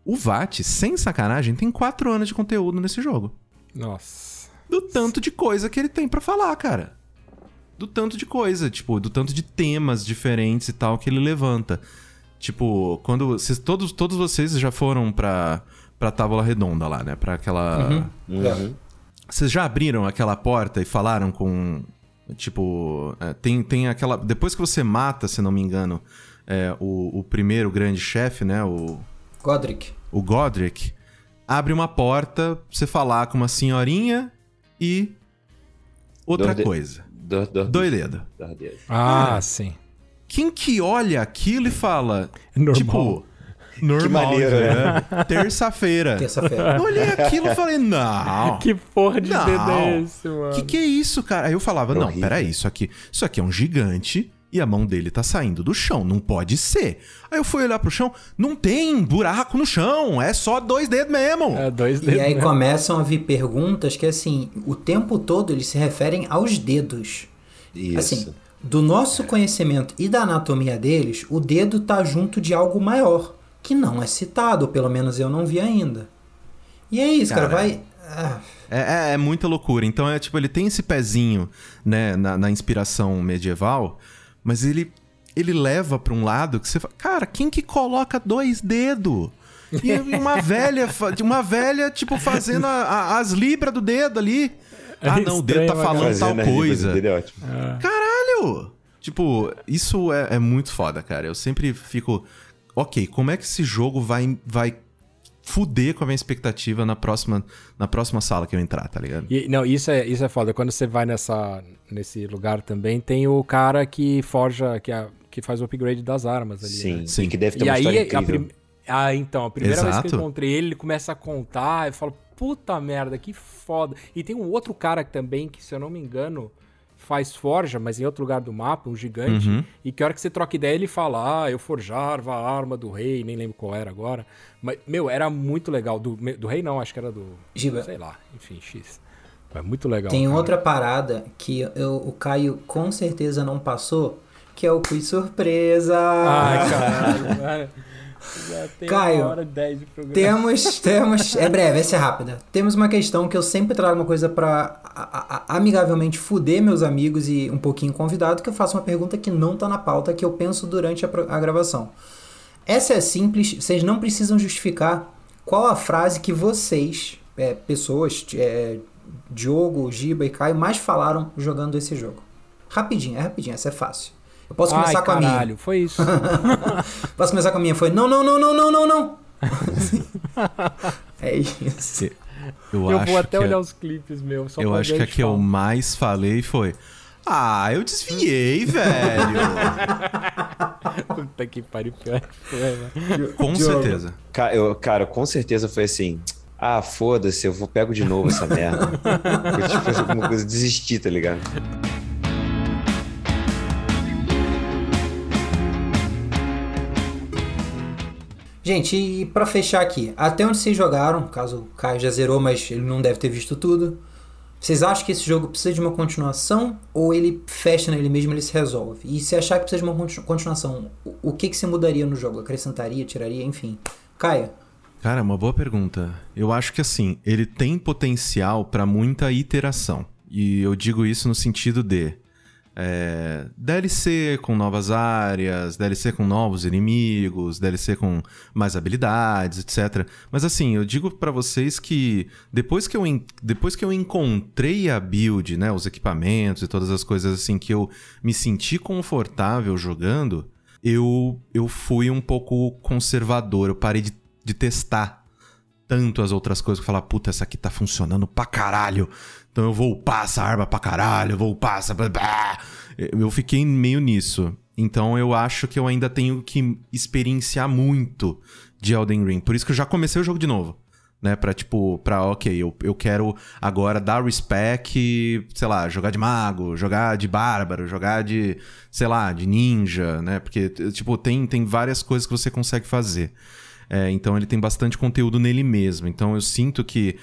O VAT, sem sacanagem, tem quatro anos de conteúdo nesse jogo Nossa. do tanto de coisa que ele tem pra falar, cara. Do tanto de coisa, tipo, do tanto de temas diferentes e tal que ele levanta. Tipo, quando vocês, todos, todos vocês já foram pra, pra Távola Redonda lá, né? Pra aquela... Uhum. Vocês já abriram aquela porta e falaram com. Tipo, é, tem, tem aquela. Depois que você mata, se não me engano, é, o, o primeiro grande chefe, né? O, Godric. o Godric, abre uma porta pra você falar com uma senhorinha e outra de- coisa. Do, do, do. Ah, Ah. sim. Quem que olha aquilo e fala, Normal. tipo, normal, maneiro, né? Terça-feira. Terça-feira. Eu olhei aquilo e falei, não. Que porra de Não. dedo é esse, mano? Que que é isso, cara? Aí eu falava, É não, horrível. peraí, isso aqui, isso aqui é um gigante e a mão dele tá saindo do chão, não pode ser. Aí eu fui olhar pro chão, não tem buraco no chão, é só dois dedos mesmo. É, dois dedos. E aí né? começam a vir perguntas que, assim, o tempo todo eles se referem aos dedos. Isso. Assim, do nosso conhecimento e da anatomia deles, o dedo tá junto de algo maior, que não é citado, ou pelo menos eu não vi ainda. E é isso, cara, Cara, vai. Ah, É, é- é muita loucura. Então é tipo, ele tem esse pezinho, né, na, na inspiração medieval, mas ele ele leva pra um lado que você fala, cara, quem que coloca dois dedos? E uma velha, uma velha, tipo, fazendo a- a- as libras do dedo ali. É Ah, não, o dedo tá falando tal a riba coisa. é ótimo. Caralho! Tipo, isso é, é muito foda, cara. Eu sempre fico. Ok, como é que esse jogo vai, vai fuder com a minha expectativa na próxima, na próxima sala que eu entrar, tá ligado? E, não, isso é, isso é foda. Quando você vai nessa, nesse lugar também, tem o cara que forja, que, é- que faz o upgrade das armas ali. Sim, né? Sim. E que deve ter E uma aí, a prim... ah, então, a primeira vez que Exato. eu encontrei ele, ele começa a contar, eu falo, puta merda, que foda. E tem um outro cara também, que se eu não me engano, faz forja, mas em outro lugar do mapa, um gigante, Uhum. e que a hora que você troca ideia, ele fala, ah, eu forjava a arma do rei, nem lembro qual era agora. Mas, meu, era muito legal. Do, do rei não, acho que era do... Giba. Sei lá, enfim, X. É muito legal. Tem cara. outra parada que eu- o Caio com certeza não passou, que é o quiz surpresa. Ai, caralho, cara. Já tem Caio, hora e dez de programa. Temos, temos. É breve, essa é rápida. Temos uma questão que eu sempre trago uma coisa pra a- a- amigavelmente fuder meus amigos e um pouquinho convidado, que eu faço uma pergunta que não tá na pauta, que eu penso durante a, a gravação. Essa é simples, vocês não precisam justificar qual a frase que vocês, é, pessoas, é, Diogo, Giba e Caio, mais falaram jogando esse jogo. Rapidinho, é rapidinho, essa é fácil. Eu posso começar Ai, com a minha. caralho, foi isso. Posso começar com a minha? Foi não, não, não, não, não, não, não. é isso. Eu, eu acho vou até que olhar a- os clipes, meu. Só Eu acho que a que eu mais falei foi. Ah, eu desviei, velho. Puta que pariu, pior que foi? Com certeza. Ca- eu- Cara, com certeza foi assim. Ah, foda-se, eu vou pego de novo essa merda. Foi tipo alguma coisa, desistir, tá ligado? Gente, e pra fechar aqui, até onde vocês jogaram, caso o Caio já zerou, mas ele não deve ter visto tudo. Vocês acham que esse jogo precisa de uma continuação ou ele fecha nele mesmo ele se resolve? E se achar que precisa de uma continu- continuação, o- que, que você mudaria no jogo? Acrescentaria, tiraria, enfim. Caio, Cara, uma boa pergunta. Eu acho que assim, ele tem potencial pra muita iteração. E eu digo isso no sentido de é, DLC com novas áreas, DLC com novos inimigos, DLC com mais habilidades, etc. Mas assim, eu digo pra vocês que depois que eu depois que eu encontrei a build, né, os equipamentos e todas as coisas assim que eu me senti confortável jogando, eu eu fui um pouco conservador, eu parei de, de testar tanto as outras coisas que falar, puta, essa aqui tá funcionando pra caralho. Então eu vou upar essa arma pra caralho, eu vou upar essa. Eu fiquei meio nisso. Então eu acho que eu ainda tenho que experienciar muito de Elden Ring. Por isso que eu já comecei o jogo de novo. Né, pra tipo, pra ok, eu, eu quero agora dar respec, sei lá, jogar de mago, jogar de bárbaro, jogar de, sei lá, de ninja, né? Porque, tipo, tem, tem várias coisas que você consegue fazer. É, então ele tem bastante conteúdo nele mesmo. Então eu sinto que,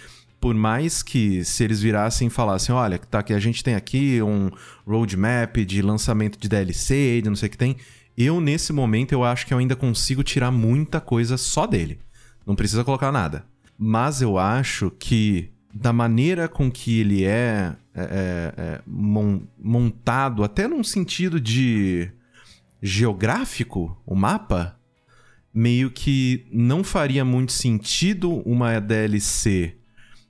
por mais que se eles virassem e falassem, olha, tá que a gente tem aqui um roadmap de lançamento de DLC, de não sei o que tem, eu nesse momento eu acho que eu ainda consigo tirar muita coisa só dele. Não precisa colocar nada. Mas eu acho que da maneira com que ele é, é, é, é, mon- montado, até num sentido de geográfico, o mapa, meio que não faria muito sentido uma DLC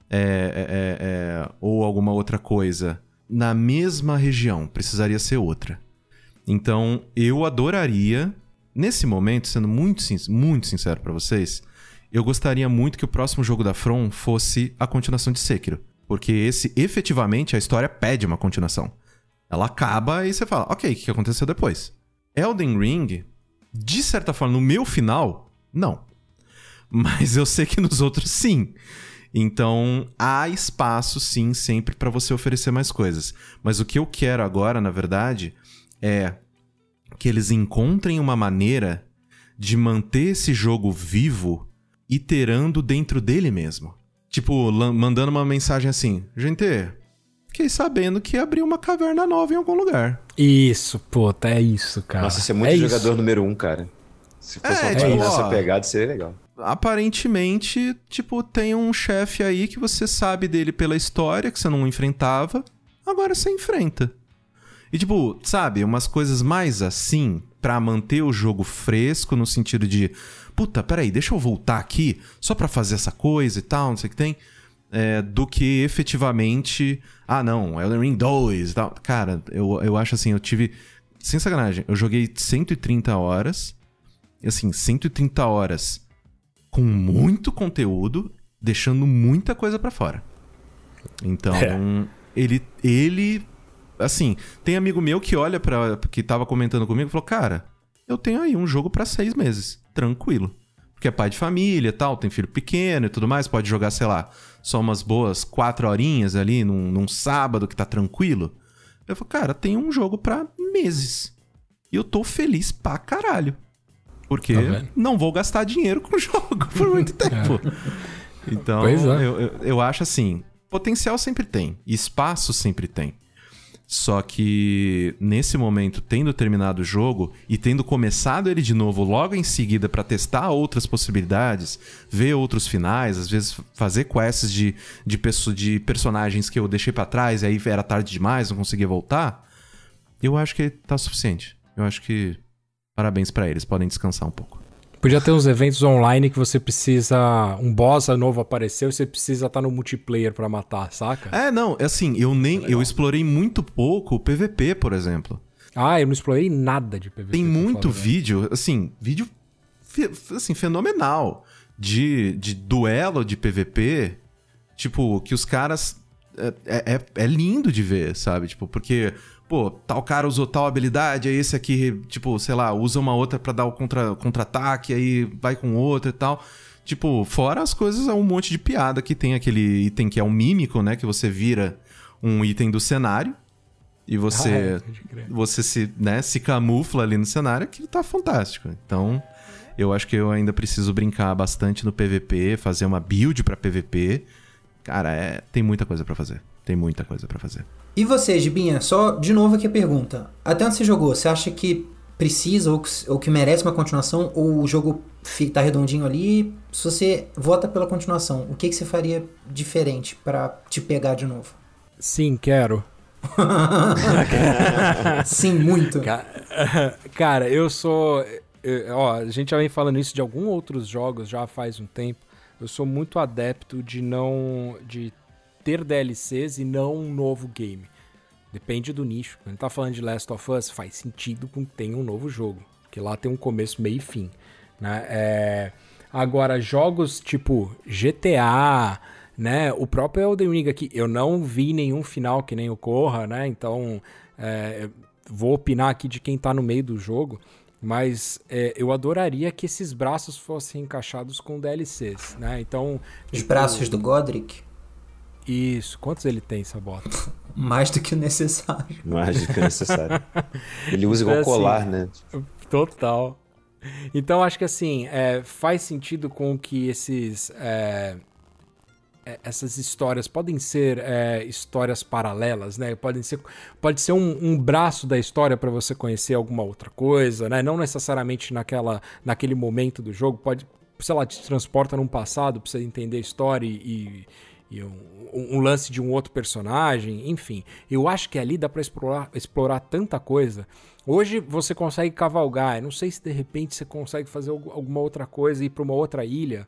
é, é, é, é, ou alguma outra coisa na mesma região. Precisaria ser outra. Então, eu adoraria, nesse momento, sendo muito, muito sincero pra vocês, eu gostaria muito que o próximo jogo da From fosse a continuação de Sekiro. Porque esse, efetivamente, a história pede uma continuação. Ela acaba e você fala, ok, o que aconteceu depois? Elden Ring, de certa forma, no meu final, não. Mas eu sei que nos outros sim. Então, há espaço sim sempre para você oferecer mais coisas. Mas o que eu quero agora, na verdade, é que eles encontrem uma maneira de manter esse jogo vivo iterando dentro dele mesmo. Tipo, mandando uma mensagem assim: Gente, fiquei sabendo que abriu uma caverna nova em algum lugar. Isso, puta, é isso, cara. Nossa, você é muito é jogador isso. número um, cara. Se fosse É, uma tipo, ó. nessa pegada, seria legal. Aparentemente, tipo, tem um chefe aí que você sabe dele pela história, que você não enfrentava, agora você enfrenta. E tipo, sabe, umas coisas mais assim, pra manter o jogo fresco, no sentido de, puta, peraí, deixa eu voltar aqui só pra fazer essa coisa e tal, não sei o que tem, é, do que efetivamente, ah não, Elden Ring 2 e tal. Cara, eu, eu acho assim, eu tive, sem sacanagem, eu joguei 130 horas, e assim, 130 horas com muito conteúdo, deixando muita coisa pra fora. Então, É. ele ele assim, tem amigo meu que olha para que tava comentando comigo e falou: "Cara, eu tenho aí um jogo pra seis meses, tranquilo. Porque é pai de família, e tal, tem filho pequeno e tudo mais, pode jogar, sei lá, só umas boas quatro horinhas ali num, num sábado que tá tranquilo. Eu falo, cara, tem um jogo pra meses. E eu tô feliz pra caralho. Porque Tá não vou gastar dinheiro com o jogo por muito tempo. Então, é. eu, eu, eu acho assim: potencial sempre tem, espaço sempre tem. Só que nesse momento, tendo terminado o jogo e tendo começado ele de novo logo em seguida pra testar outras possibilidades, ver outros finais, às vezes fazer quests de, de, perso- de personagens que eu deixei pra trás e aí era tarde demais, não conseguia voltar, eu acho que tá suficiente. Eu acho que parabéns pra eles, podem descansar um pouco. Podia ter uns eventos online que você precisa. Um boss novo apareceu e você precisa estar no multiplayer pra matar, saca? É, não, assim, eu nem eu explorei muito pouco o PVP, por exemplo. Ah, eu não explorei nada de PVP. Tem muito verdade. vídeo, assim, vídeo assim, fenomenal de, de duelo de PVP, tipo, que os caras. É, é, é lindo de ver, sabe? Tipo, porque, pô, tal cara usou tal habilidade, aí esse aqui, tipo, sei lá, usa uma outra pra dar o contra- contra-ataque, aí vai com outra e tal. Tipo, fora as coisas, é um monte de piada que tem aquele item que é o mímico, né? Que você vira um item do cenário. E Ah, você é, pode crer. você se, né, se camufla ali no cenário, que tá fantástico. Então, eu acho que eu ainda preciso brincar bastante no PVP, fazer uma build pra PVP. Cara, é, tem muita coisa pra fazer. Tem muita coisa pra fazer. E você, Gibinha, só de novo aqui a pergunta. Até onde você jogou, você acha que precisa ou que, ou que merece uma continuação ou o jogo tá redondinho ali? Se você vota pela continuação, o que, que você faria diferente pra te pegar de novo? Sim, quero. Sim, muito. Ca- Cara, eu sou. eu- Ó, a gente já vem falando isso de alguns outros jogos já faz um tempo. Eu sou muito adepto de não. de ter DLCs e não um novo game. Depende do nicho. Quando a gente tá falando de Last of Us, faz sentido com que tenha um novo jogo. Porque lá tem um começo, meio e fim. Né? É, Agora, jogos tipo GTA, né? O próprio Elden Ring aqui, eu não vi nenhum final que nem o Corra, né? Então, é, vou opinar aqui de quem tá no meio do jogo. Mas é, eu adoraria que esses braços fossem encaixados com DLCs, né? Então. Os tipo, braços do Godric, Isso. Quantos ele tem, Sabota? mais do que o necessário. Mais do que necessário. Ele usa igual É assim. colar, né? Total. Então acho que assim, é, faz sentido com que esses. é, é, essas histórias podem ser é, histórias paralelas, né? Podem ser, pode ser um, um braço da história para você conhecer alguma outra coisa, né? Não necessariamente naquela, naquele momento do jogo, pode, sei lá, te transporta num passado pra você entender a história e, e um, um lance de um outro personagem, enfim. Eu acho que ali dá pra explorar, explorar tanta coisa. Hoje você consegue cavalgar, eu não sei se de repente você consegue fazer algu- alguma outra coisa e ir pra uma outra ilha.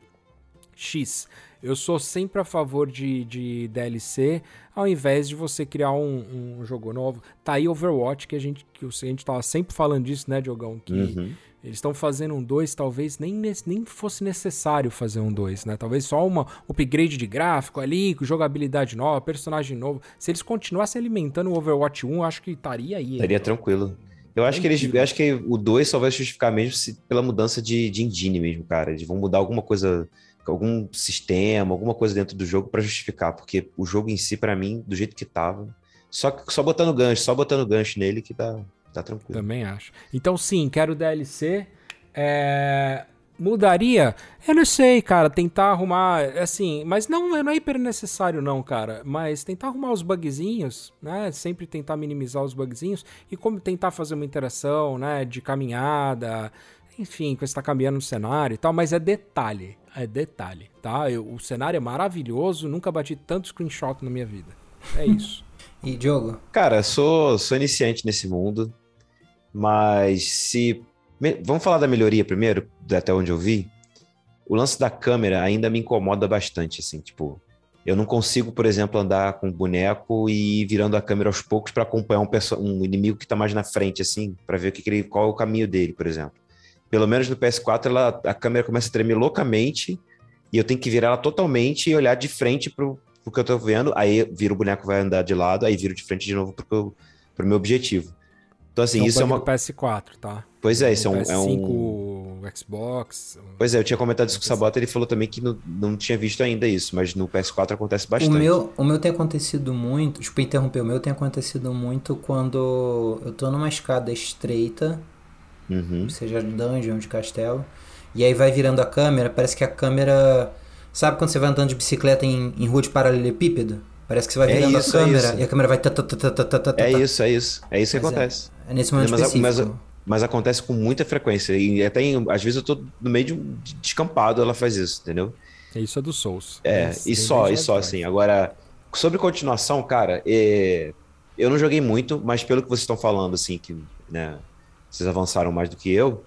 X. Eu sou sempre a favor de, de DLC, ao invés de você criar um, um jogo novo. Tá aí Overwatch, que a gente, que a gente tava sempre falando disso, né, Diogão? Que Uhum. Eles estão fazendo um 2, talvez nem, nem fosse necessário fazer um 2, né? Talvez só uma upgrade de gráfico ali, jogabilidade nova, personagem novo. Se eles continuassem alimentando o Overwatch 1, eu acho que estaria aí. Estaria tranquilo. Eu acho que eles, eu acho que o 2 só vai justificar mesmo se- pela mudança de, de engine mesmo, cara. Eles vão mudar alguma coisa, algum sistema, alguma coisa dentro do jogo pra justificar, porque o jogo em si, pra mim, do jeito que tava, só, só botando gancho, só botando gancho nele que tá, tá tranquilo. Também acho. Então, sim, quero DLC. É, Mudaria? Eu não sei, cara. Tentar arrumar. Assim, mas não, não é hiper necessário, não, cara. Mas tentar arrumar os bugzinhos, né? Sempre tentar minimizar os bugzinhos. E como tentar fazer uma interação, né? De caminhada. Enfim, que você tá caminhando no cenário e tal. Mas é detalhe. É detalhe, tá? Eu- o cenário é maravilhoso. Nunca bati tanto screenshot na minha vida. É isso. E, Diogo, Cara, sou, sou iniciante nesse mundo, mas se. Vamos falar da melhoria primeiro, até onde eu vi. O lance da câmera ainda me incomoda bastante, assim, tipo. Eu não consigo, por exemplo, andar com o boneco e ir virando a câmera aos poucos para acompanhar um, um inimigo que tá mais na frente, assim, para ver o que que ele, qual é o caminho dele, por exemplo. Pelo menos no PS4, ela, a câmera começa a tremer loucamente e eu tenho que virar ela totalmente e olhar de frente pro, pro que eu tô vendo. Aí vira o boneco, vai andar de lado, aí viro de frente de novo pro, pro meu objetivo. Então, assim, Então, isso é uma. do PS4, tá? Pois é, isso é um, é um. PS5, Xbox. Pois é, eu tinha comentado isso com o Sabota, ele falou também que não, não tinha visto ainda isso, mas no PS4 acontece o bastante. meu, o meu tem acontecido muito. Desculpa interromper, o meu tem acontecido muito quando eu tô numa escada estreita, Uhum. seja de dungeon, de castelo, e aí vai virando a câmera, parece que a câmera. Sabe quando você vai andando de bicicleta em, em rua de paralelepípedo? Parece que você vai É virando isso, a é câmera isso. e a câmera vai. tá, tá, tá, É isso, é isso. É isso que Pois é. acontece. É nesse momento Mas específico. mas a- Mas acontece com muita frequência. E até em- às vezes eu tô no meio de um descampado, ela faz isso, entendeu? Isso é do Souls. É, Mas e só, e só atrás. assim. Agora, sobre continuação, cara, é, eu não joguei muito, mas pelo que vocês estão falando, assim, que né, vocês avançaram mais do que eu,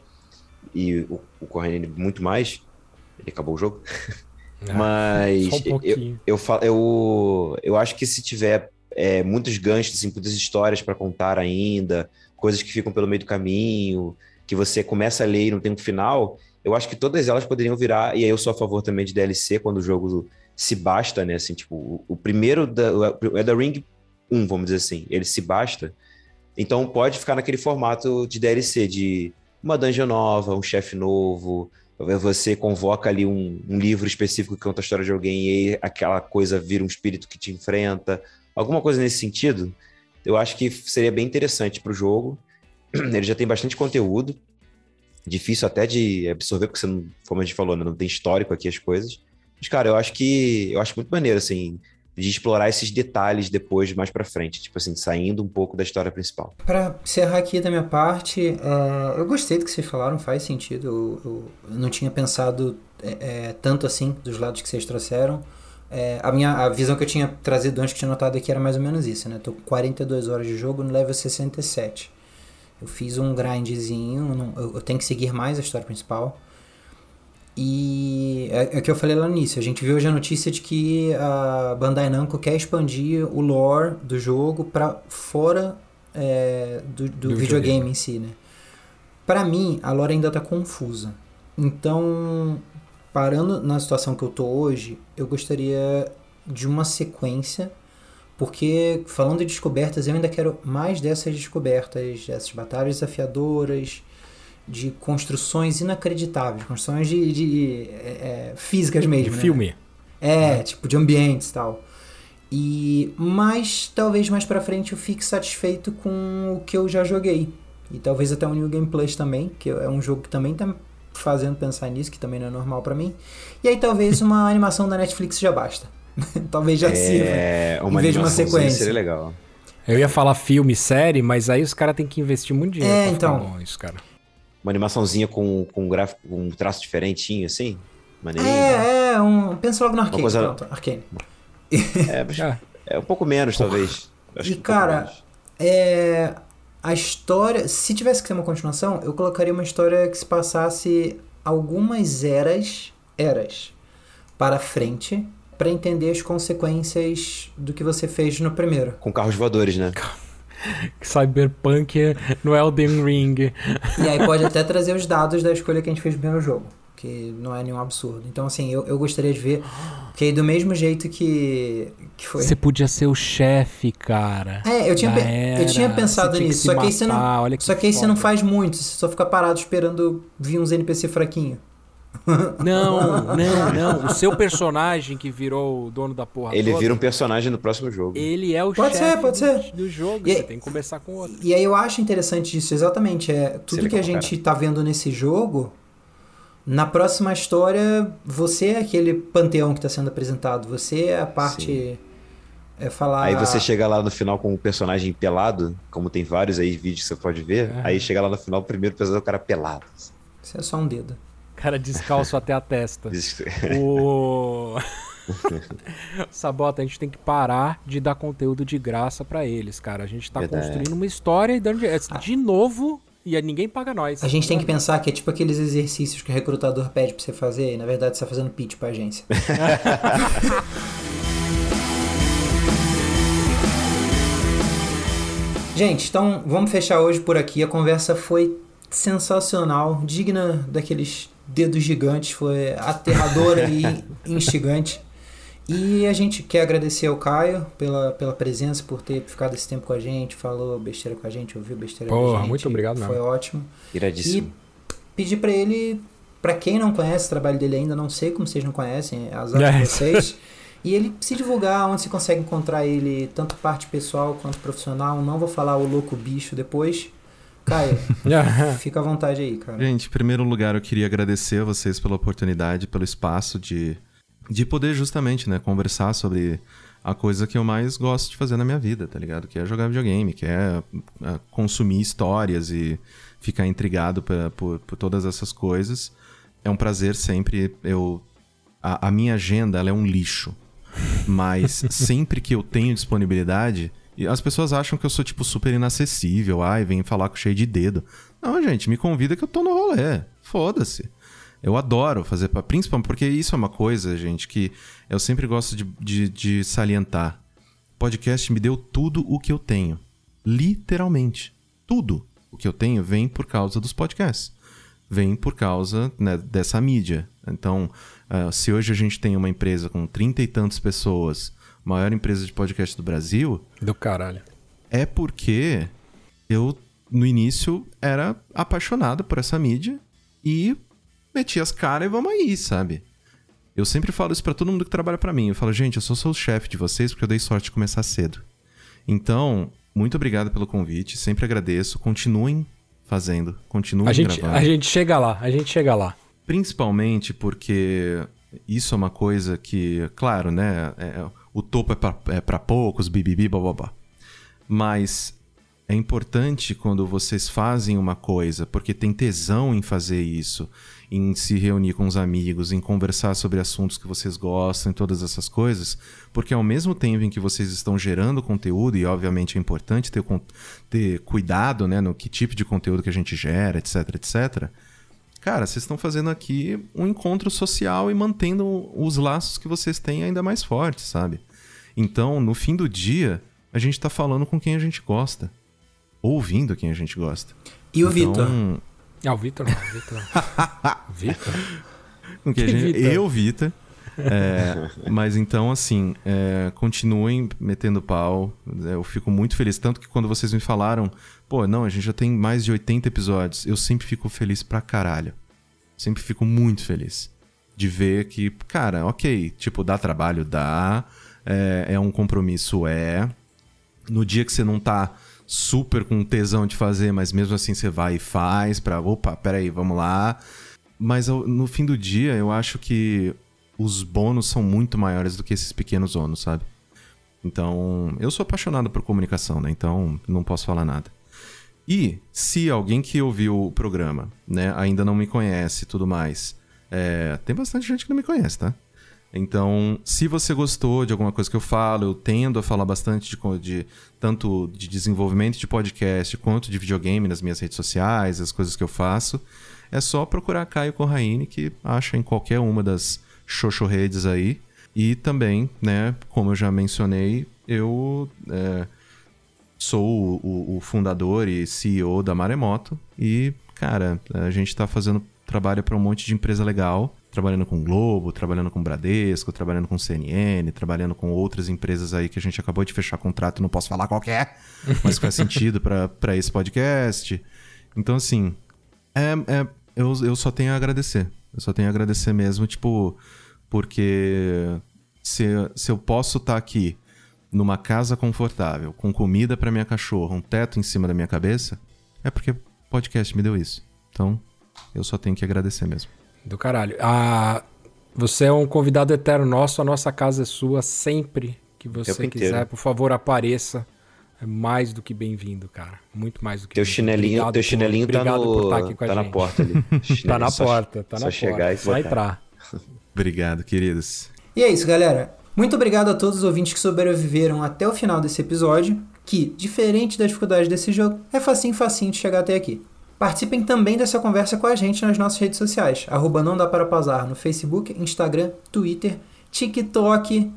e o, o Corrêa muito mais, ele acabou o jogo. Ah, mas um eu, eu, eu, eu acho que se tiver é, muitos ganchos, assim, muitas histórias para contar ainda, coisas que ficam pelo meio do caminho, que você começa a ler e não tem um final, eu acho que todas elas poderiam virar, e aí eu sou a favor também de DLC, quando o jogo se basta, né, assim, tipo, o, o primeiro, da, o Elden Ring 1, vamos dizer assim, ele se basta, então pode ficar naquele formato de DLC, de uma dungeon nova, um chefe novo, você convoca ali um, um livro específico que conta a história de alguém e aquela coisa vira um espírito que te enfrenta. Alguma coisa nesse sentido, eu acho que seria bem interessante para o jogo. Ele já tem bastante conteúdo, difícil até de absorver, porque você não, como a gente falou, né, não tem histórico aqui as coisas. Mas, cara, eu acho que eu acho muito maneiro, assim, de explorar esses detalhes depois, mais pra frente, tipo assim, saindo um pouco da história principal. Pra encerrar aqui da minha parte, é, eu gostei do que vocês falaram, faz sentido. Eu, eu- eu não tinha pensado é, é, tanto assim dos lados que vocês trouxeram. É, a minha a visão que eu tinha trazido antes, que tinha notado aqui, era mais ou menos isso, né? Tô com 42 horas de jogo no level 67. Eu fiz um grindzinho, não- eu, eu tenho que seguir mais a história principal. E é, é o que eu falei lá no início, a gente viu hoje a notícia de que a Bandai Namco quer expandir o lore do jogo para fora é, do, do Do videogame em si, né? Pra mim, a lore ainda tá confusa. Então, parando na situação que eu tô hoje, eu gostaria de uma sequência, porque falando de descobertas, eu ainda quero mais dessas descobertas, dessas batalhas desafiadoras, de construções inacreditáveis, construções de, de, é, é, físicas De mesmo, né? filme. É, tipo, de ambientes e tal. E, mas talvez mais pra frente eu fique satisfeito com o que eu já joguei. E talvez até o New Game Plus também, que é um jogo que também tá fazendo pensar nisso, que também não é normal pra mim. E aí talvez uma animação da Netflix já basta. talvez já sirva. É, Em vez de uma animaçãozinha sequência. Seria legal. Eu ia falar filme, série, mas aí os caras têm que investir muito dinheiro É, pra então. ficar bom isso, cara. Uma animaçãozinha com, com um gráfico, com um traço diferentinho, assim. Maneirinho. É, é, um, pensa logo no Arcane. coisa- Pronto, Arcane. É, mas Ah, é um pouco menos, talvez. Acho E, que um cara, menos. É, a história, se tivesse que ter uma continuação, eu colocaria uma história que se passasse algumas eras, eras, para frente para entender as consequências do que você fez no primeiro. Com carros voadores, né? Cyberpunk no Elden Ring. E aí pode até trazer os dados da escolha que a gente fez no primeiro jogo. Que não é nenhum absurdo. Então, assim, eu, eu gostaria de ver. Que aí, do mesmo jeito que, que foi. Você podia ser o chefe, cara. É, eu tinha, eu tinha pensado nisso. Só que aí você não. que Só que aí você não faz muito. Você só fica parado esperando vir uns NPC fraquinho. Não, não, não. O seu personagem que virou o dono da porra Ele toda, vira um personagem no próximo jogo. Ele é o Pode chefe ser, pode do, ser. do jogo. E Você aí- tem que conversar com outro. E aí eu acho interessante disso, exatamente. É, tudo que a gente tá vendo nesse jogo, na próxima história, você é aquele panteão que tá sendo apresentado. Você é a parte. É falar. Aí você chega lá no final com um personagem pelado, como tem vários aí vídeos que você pode ver. É. Aí chega lá no final, o primeiro personagem é o cara pelado. Você é só um dedo. Cara descalço até a testa. O... Sabota, a gente tem que parar de dar conteúdo de graça pra eles, cara. A gente tá Verdade. construindo uma história e dando de, de novo e ninguém paga nós. A gente tem que pensar que é tipo aqueles exercícios que o recrutador pede pra você fazer e na verdade você tá fazendo pitch pra agência. Gente, então vamos fechar hoje por aqui. A conversa foi sensacional, digna daqueles dedos gigantes, foi aterradora e instigante. E a gente quer agradecer ao Caio pela, pela presença, por ter ficado esse tempo com a gente, falou besteira com a gente, ouviu besteira com a Porra, gente. muito obrigado Foi mesmo. ótimo. Iradíssimo. Pedir pra ele, pra quem não conhece o trabalho dele ainda, não sei como vocês não conhecem, é azar É. de vocês. E ele se divulgar, onde você consegue encontrar ele, tanto parte pessoal quanto profissional. Não vou falar o louco bicho depois. Caio, fica à vontade aí, cara. Gente, em primeiro lugar, eu queria agradecer a vocês pela oportunidade, pelo espaço de, de poder justamente, né, conversar sobre a coisa que eu mais gosto de fazer na minha vida, tá ligado? Que é jogar videogame, que é, é, consumir histórias e ficar intrigado por, por, por todas essas coisas. É um prazer sempre. Eu a, a minha agenda ela é um lixo, mas sempre que eu tenho disponibilidade e as pessoas acham que eu sou, tipo, super inacessível. Ai, vem falar com cheio de dedo. Não, gente, me convida que eu tô no rolê. Foda-se. Eu adoro fazer, pa- principalmente porque isso é uma coisa, gente, que eu sempre gosto de, de, de salientar. Podcast me deu tudo o que eu tenho. Literalmente. Tudo o que eu tenho vem por causa dos podcasts. Vem por causa né, dessa mídia. Então, ah, se hoje a gente tem uma empresa com trinta e tantas pessoas, maior empresa de podcast do Brasil, Do caralho. é porque eu, no início, era apaixonado por essa mídia e meti as caras e vamos aí, sabe? Eu sempre falo isso pra todo mundo que trabalha pra mim. Eu falo, gente, eu sou seu chefe de vocês porque eu dei sorte de começar cedo. Então, muito obrigado pelo convite, sempre agradeço. Continuem fazendo, continuem A gente, gravando. a gente chega lá, a gente chega lá. Principalmente porque isso é uma coisa que, claro, né? é- o topo é pra, é pra poucos, bibibi, bababá. Mas é importante quando vocês fazem uma coisa, porque tem tesão em fazer isso, em se reunir com os amigos, em conversar sobre assuntos que vocês gostam, e todas essas coisas, porque ao mesmo tempo em que vocês estão gerando conteúdo, e obviamente é importante ter, ter cuidado né, no que tipo de conteúdo que a gente gera, etc, etc. Cara, vocês estão fazendo aqui um encontro social e mantendo os laços que vocês têm ainda mais fortes, sabe? Então, no fim do dia, a gente tá falando com quem a gente gosta. Ouvindo quem a gente gosta. E o Então, Vitor? Ah, o Vitor não, o Vitor. Vitor? Que gente... Vitor? Eu, Vitor. É, mas então, assim, é, continuem metendo pau. Eu fico muito feliz. Tanto que quando vocês me falaram, pô, não, a gente já tem mais de 80 episódios, eu sempre fico feliz pra caralho. Sempre fico muito feliz de ver que, cara, ok, tipo, dá trabalho, dá. É, é um compromisso, é. No dia que você não tá super com tesão de fazer, mas mesmo assim você vai e faz pra, opa, peraí, vamos lá. Mas no fim do dia, eu acho que os bônus são muito maiores do que esses pequenos ônus, sabe? Então, eu sou apaixonado por comunicação, né? Então, não posso falar nada. E se alguém que ouviu o programa, né, ainda não me conhece e tudo mais, é, tem bastante gente que não me conhece, tá? Então, se você gostou de alguma coisa que eu falo, eu tendo a falar bastante de, de- tanto de desenvolvimento de podcast quanto de videogame nas minhas redes sociais, as coisas que eu faço, é só procurar Caio Corraine, que acha em qualquer uma das Xoxo Redes aí. E também, né, como eu já mencionei, eu é, sou o, o, fundador e CEO da Maremoto. E, cara, a gente tá fazendo trabalho para um monte de empresa legal trabalhando com Globo, trabalhando com Bradesco, trabalhando com CNN, trabalhando com outras empresas aí que a gente acabou de fechar contrato, não posso falar qual é, mas faz sentido para esse podcast. Então, assim, é, é, eu, eu só tenho a agradecer. Eu só tenho a agradecer mesmo, tipo, porque se, se eu posso estar tá aqui numa casa confortável, com comida para minha cachorra, um teto em cima da minha cabeça, é porque podcast me deu isso. Então, eu só tenho que agradecer mesmo. Do caralho. Ah, você é um convidado eterno nosso, a nossa casa é sua sempre que você quiser. Por favor, apareça. É mais do que bem-vindo, cara. Muito mais do que Teu chinelinho, obrigado teu chinelinho por, tá, no, tá, tá na porta ali. tá na só, porta, tá na só porta. Chegar e só entrar. obrigado, queridos. E é isso, galera. Muito obrigado a todos os ouvintes que sobreviveram até o final desse episódio, que, diferente da dificuldade desse jogo, é facinho facinho de chegar até aqui. Participem também dessa conversa com a gente nas nossas redes sociais, arroba não dá para pausar no Facebook, Instagram, Twitter, TikTok,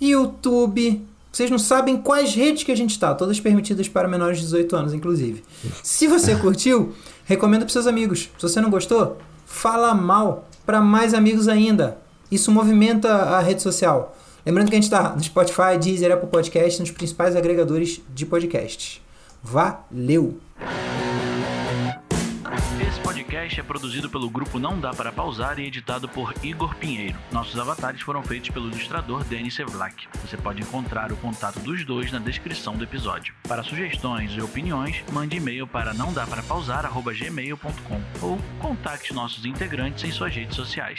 YouTube. Vocês não sabem quais redes que a gente está, todas permitidas para menores de 18 anos, inclusive. Se você curtiu, recomenda para seus amigos. Se você não gostou, fala mal para mais amigos ainda. Isso movimenta a rede social. Lembrando que a gente está no Spotify, Deezer, Apple Podcast, nos principais agregadores de podcasts. Valeu! Podcast é produzido pelo grupo Não Dá Para Pausar e editado por Igor Pinheiro. Nossos avatares foram feitos pelo ilustrador Denis Sevlak. Você pode encontrar o contato dos dois na descrição do episódio. Para sugestões e opiniões, mande e-mail para não dá para pausar@gmail.com ou contacte nossos integrantes em suas redes sociais.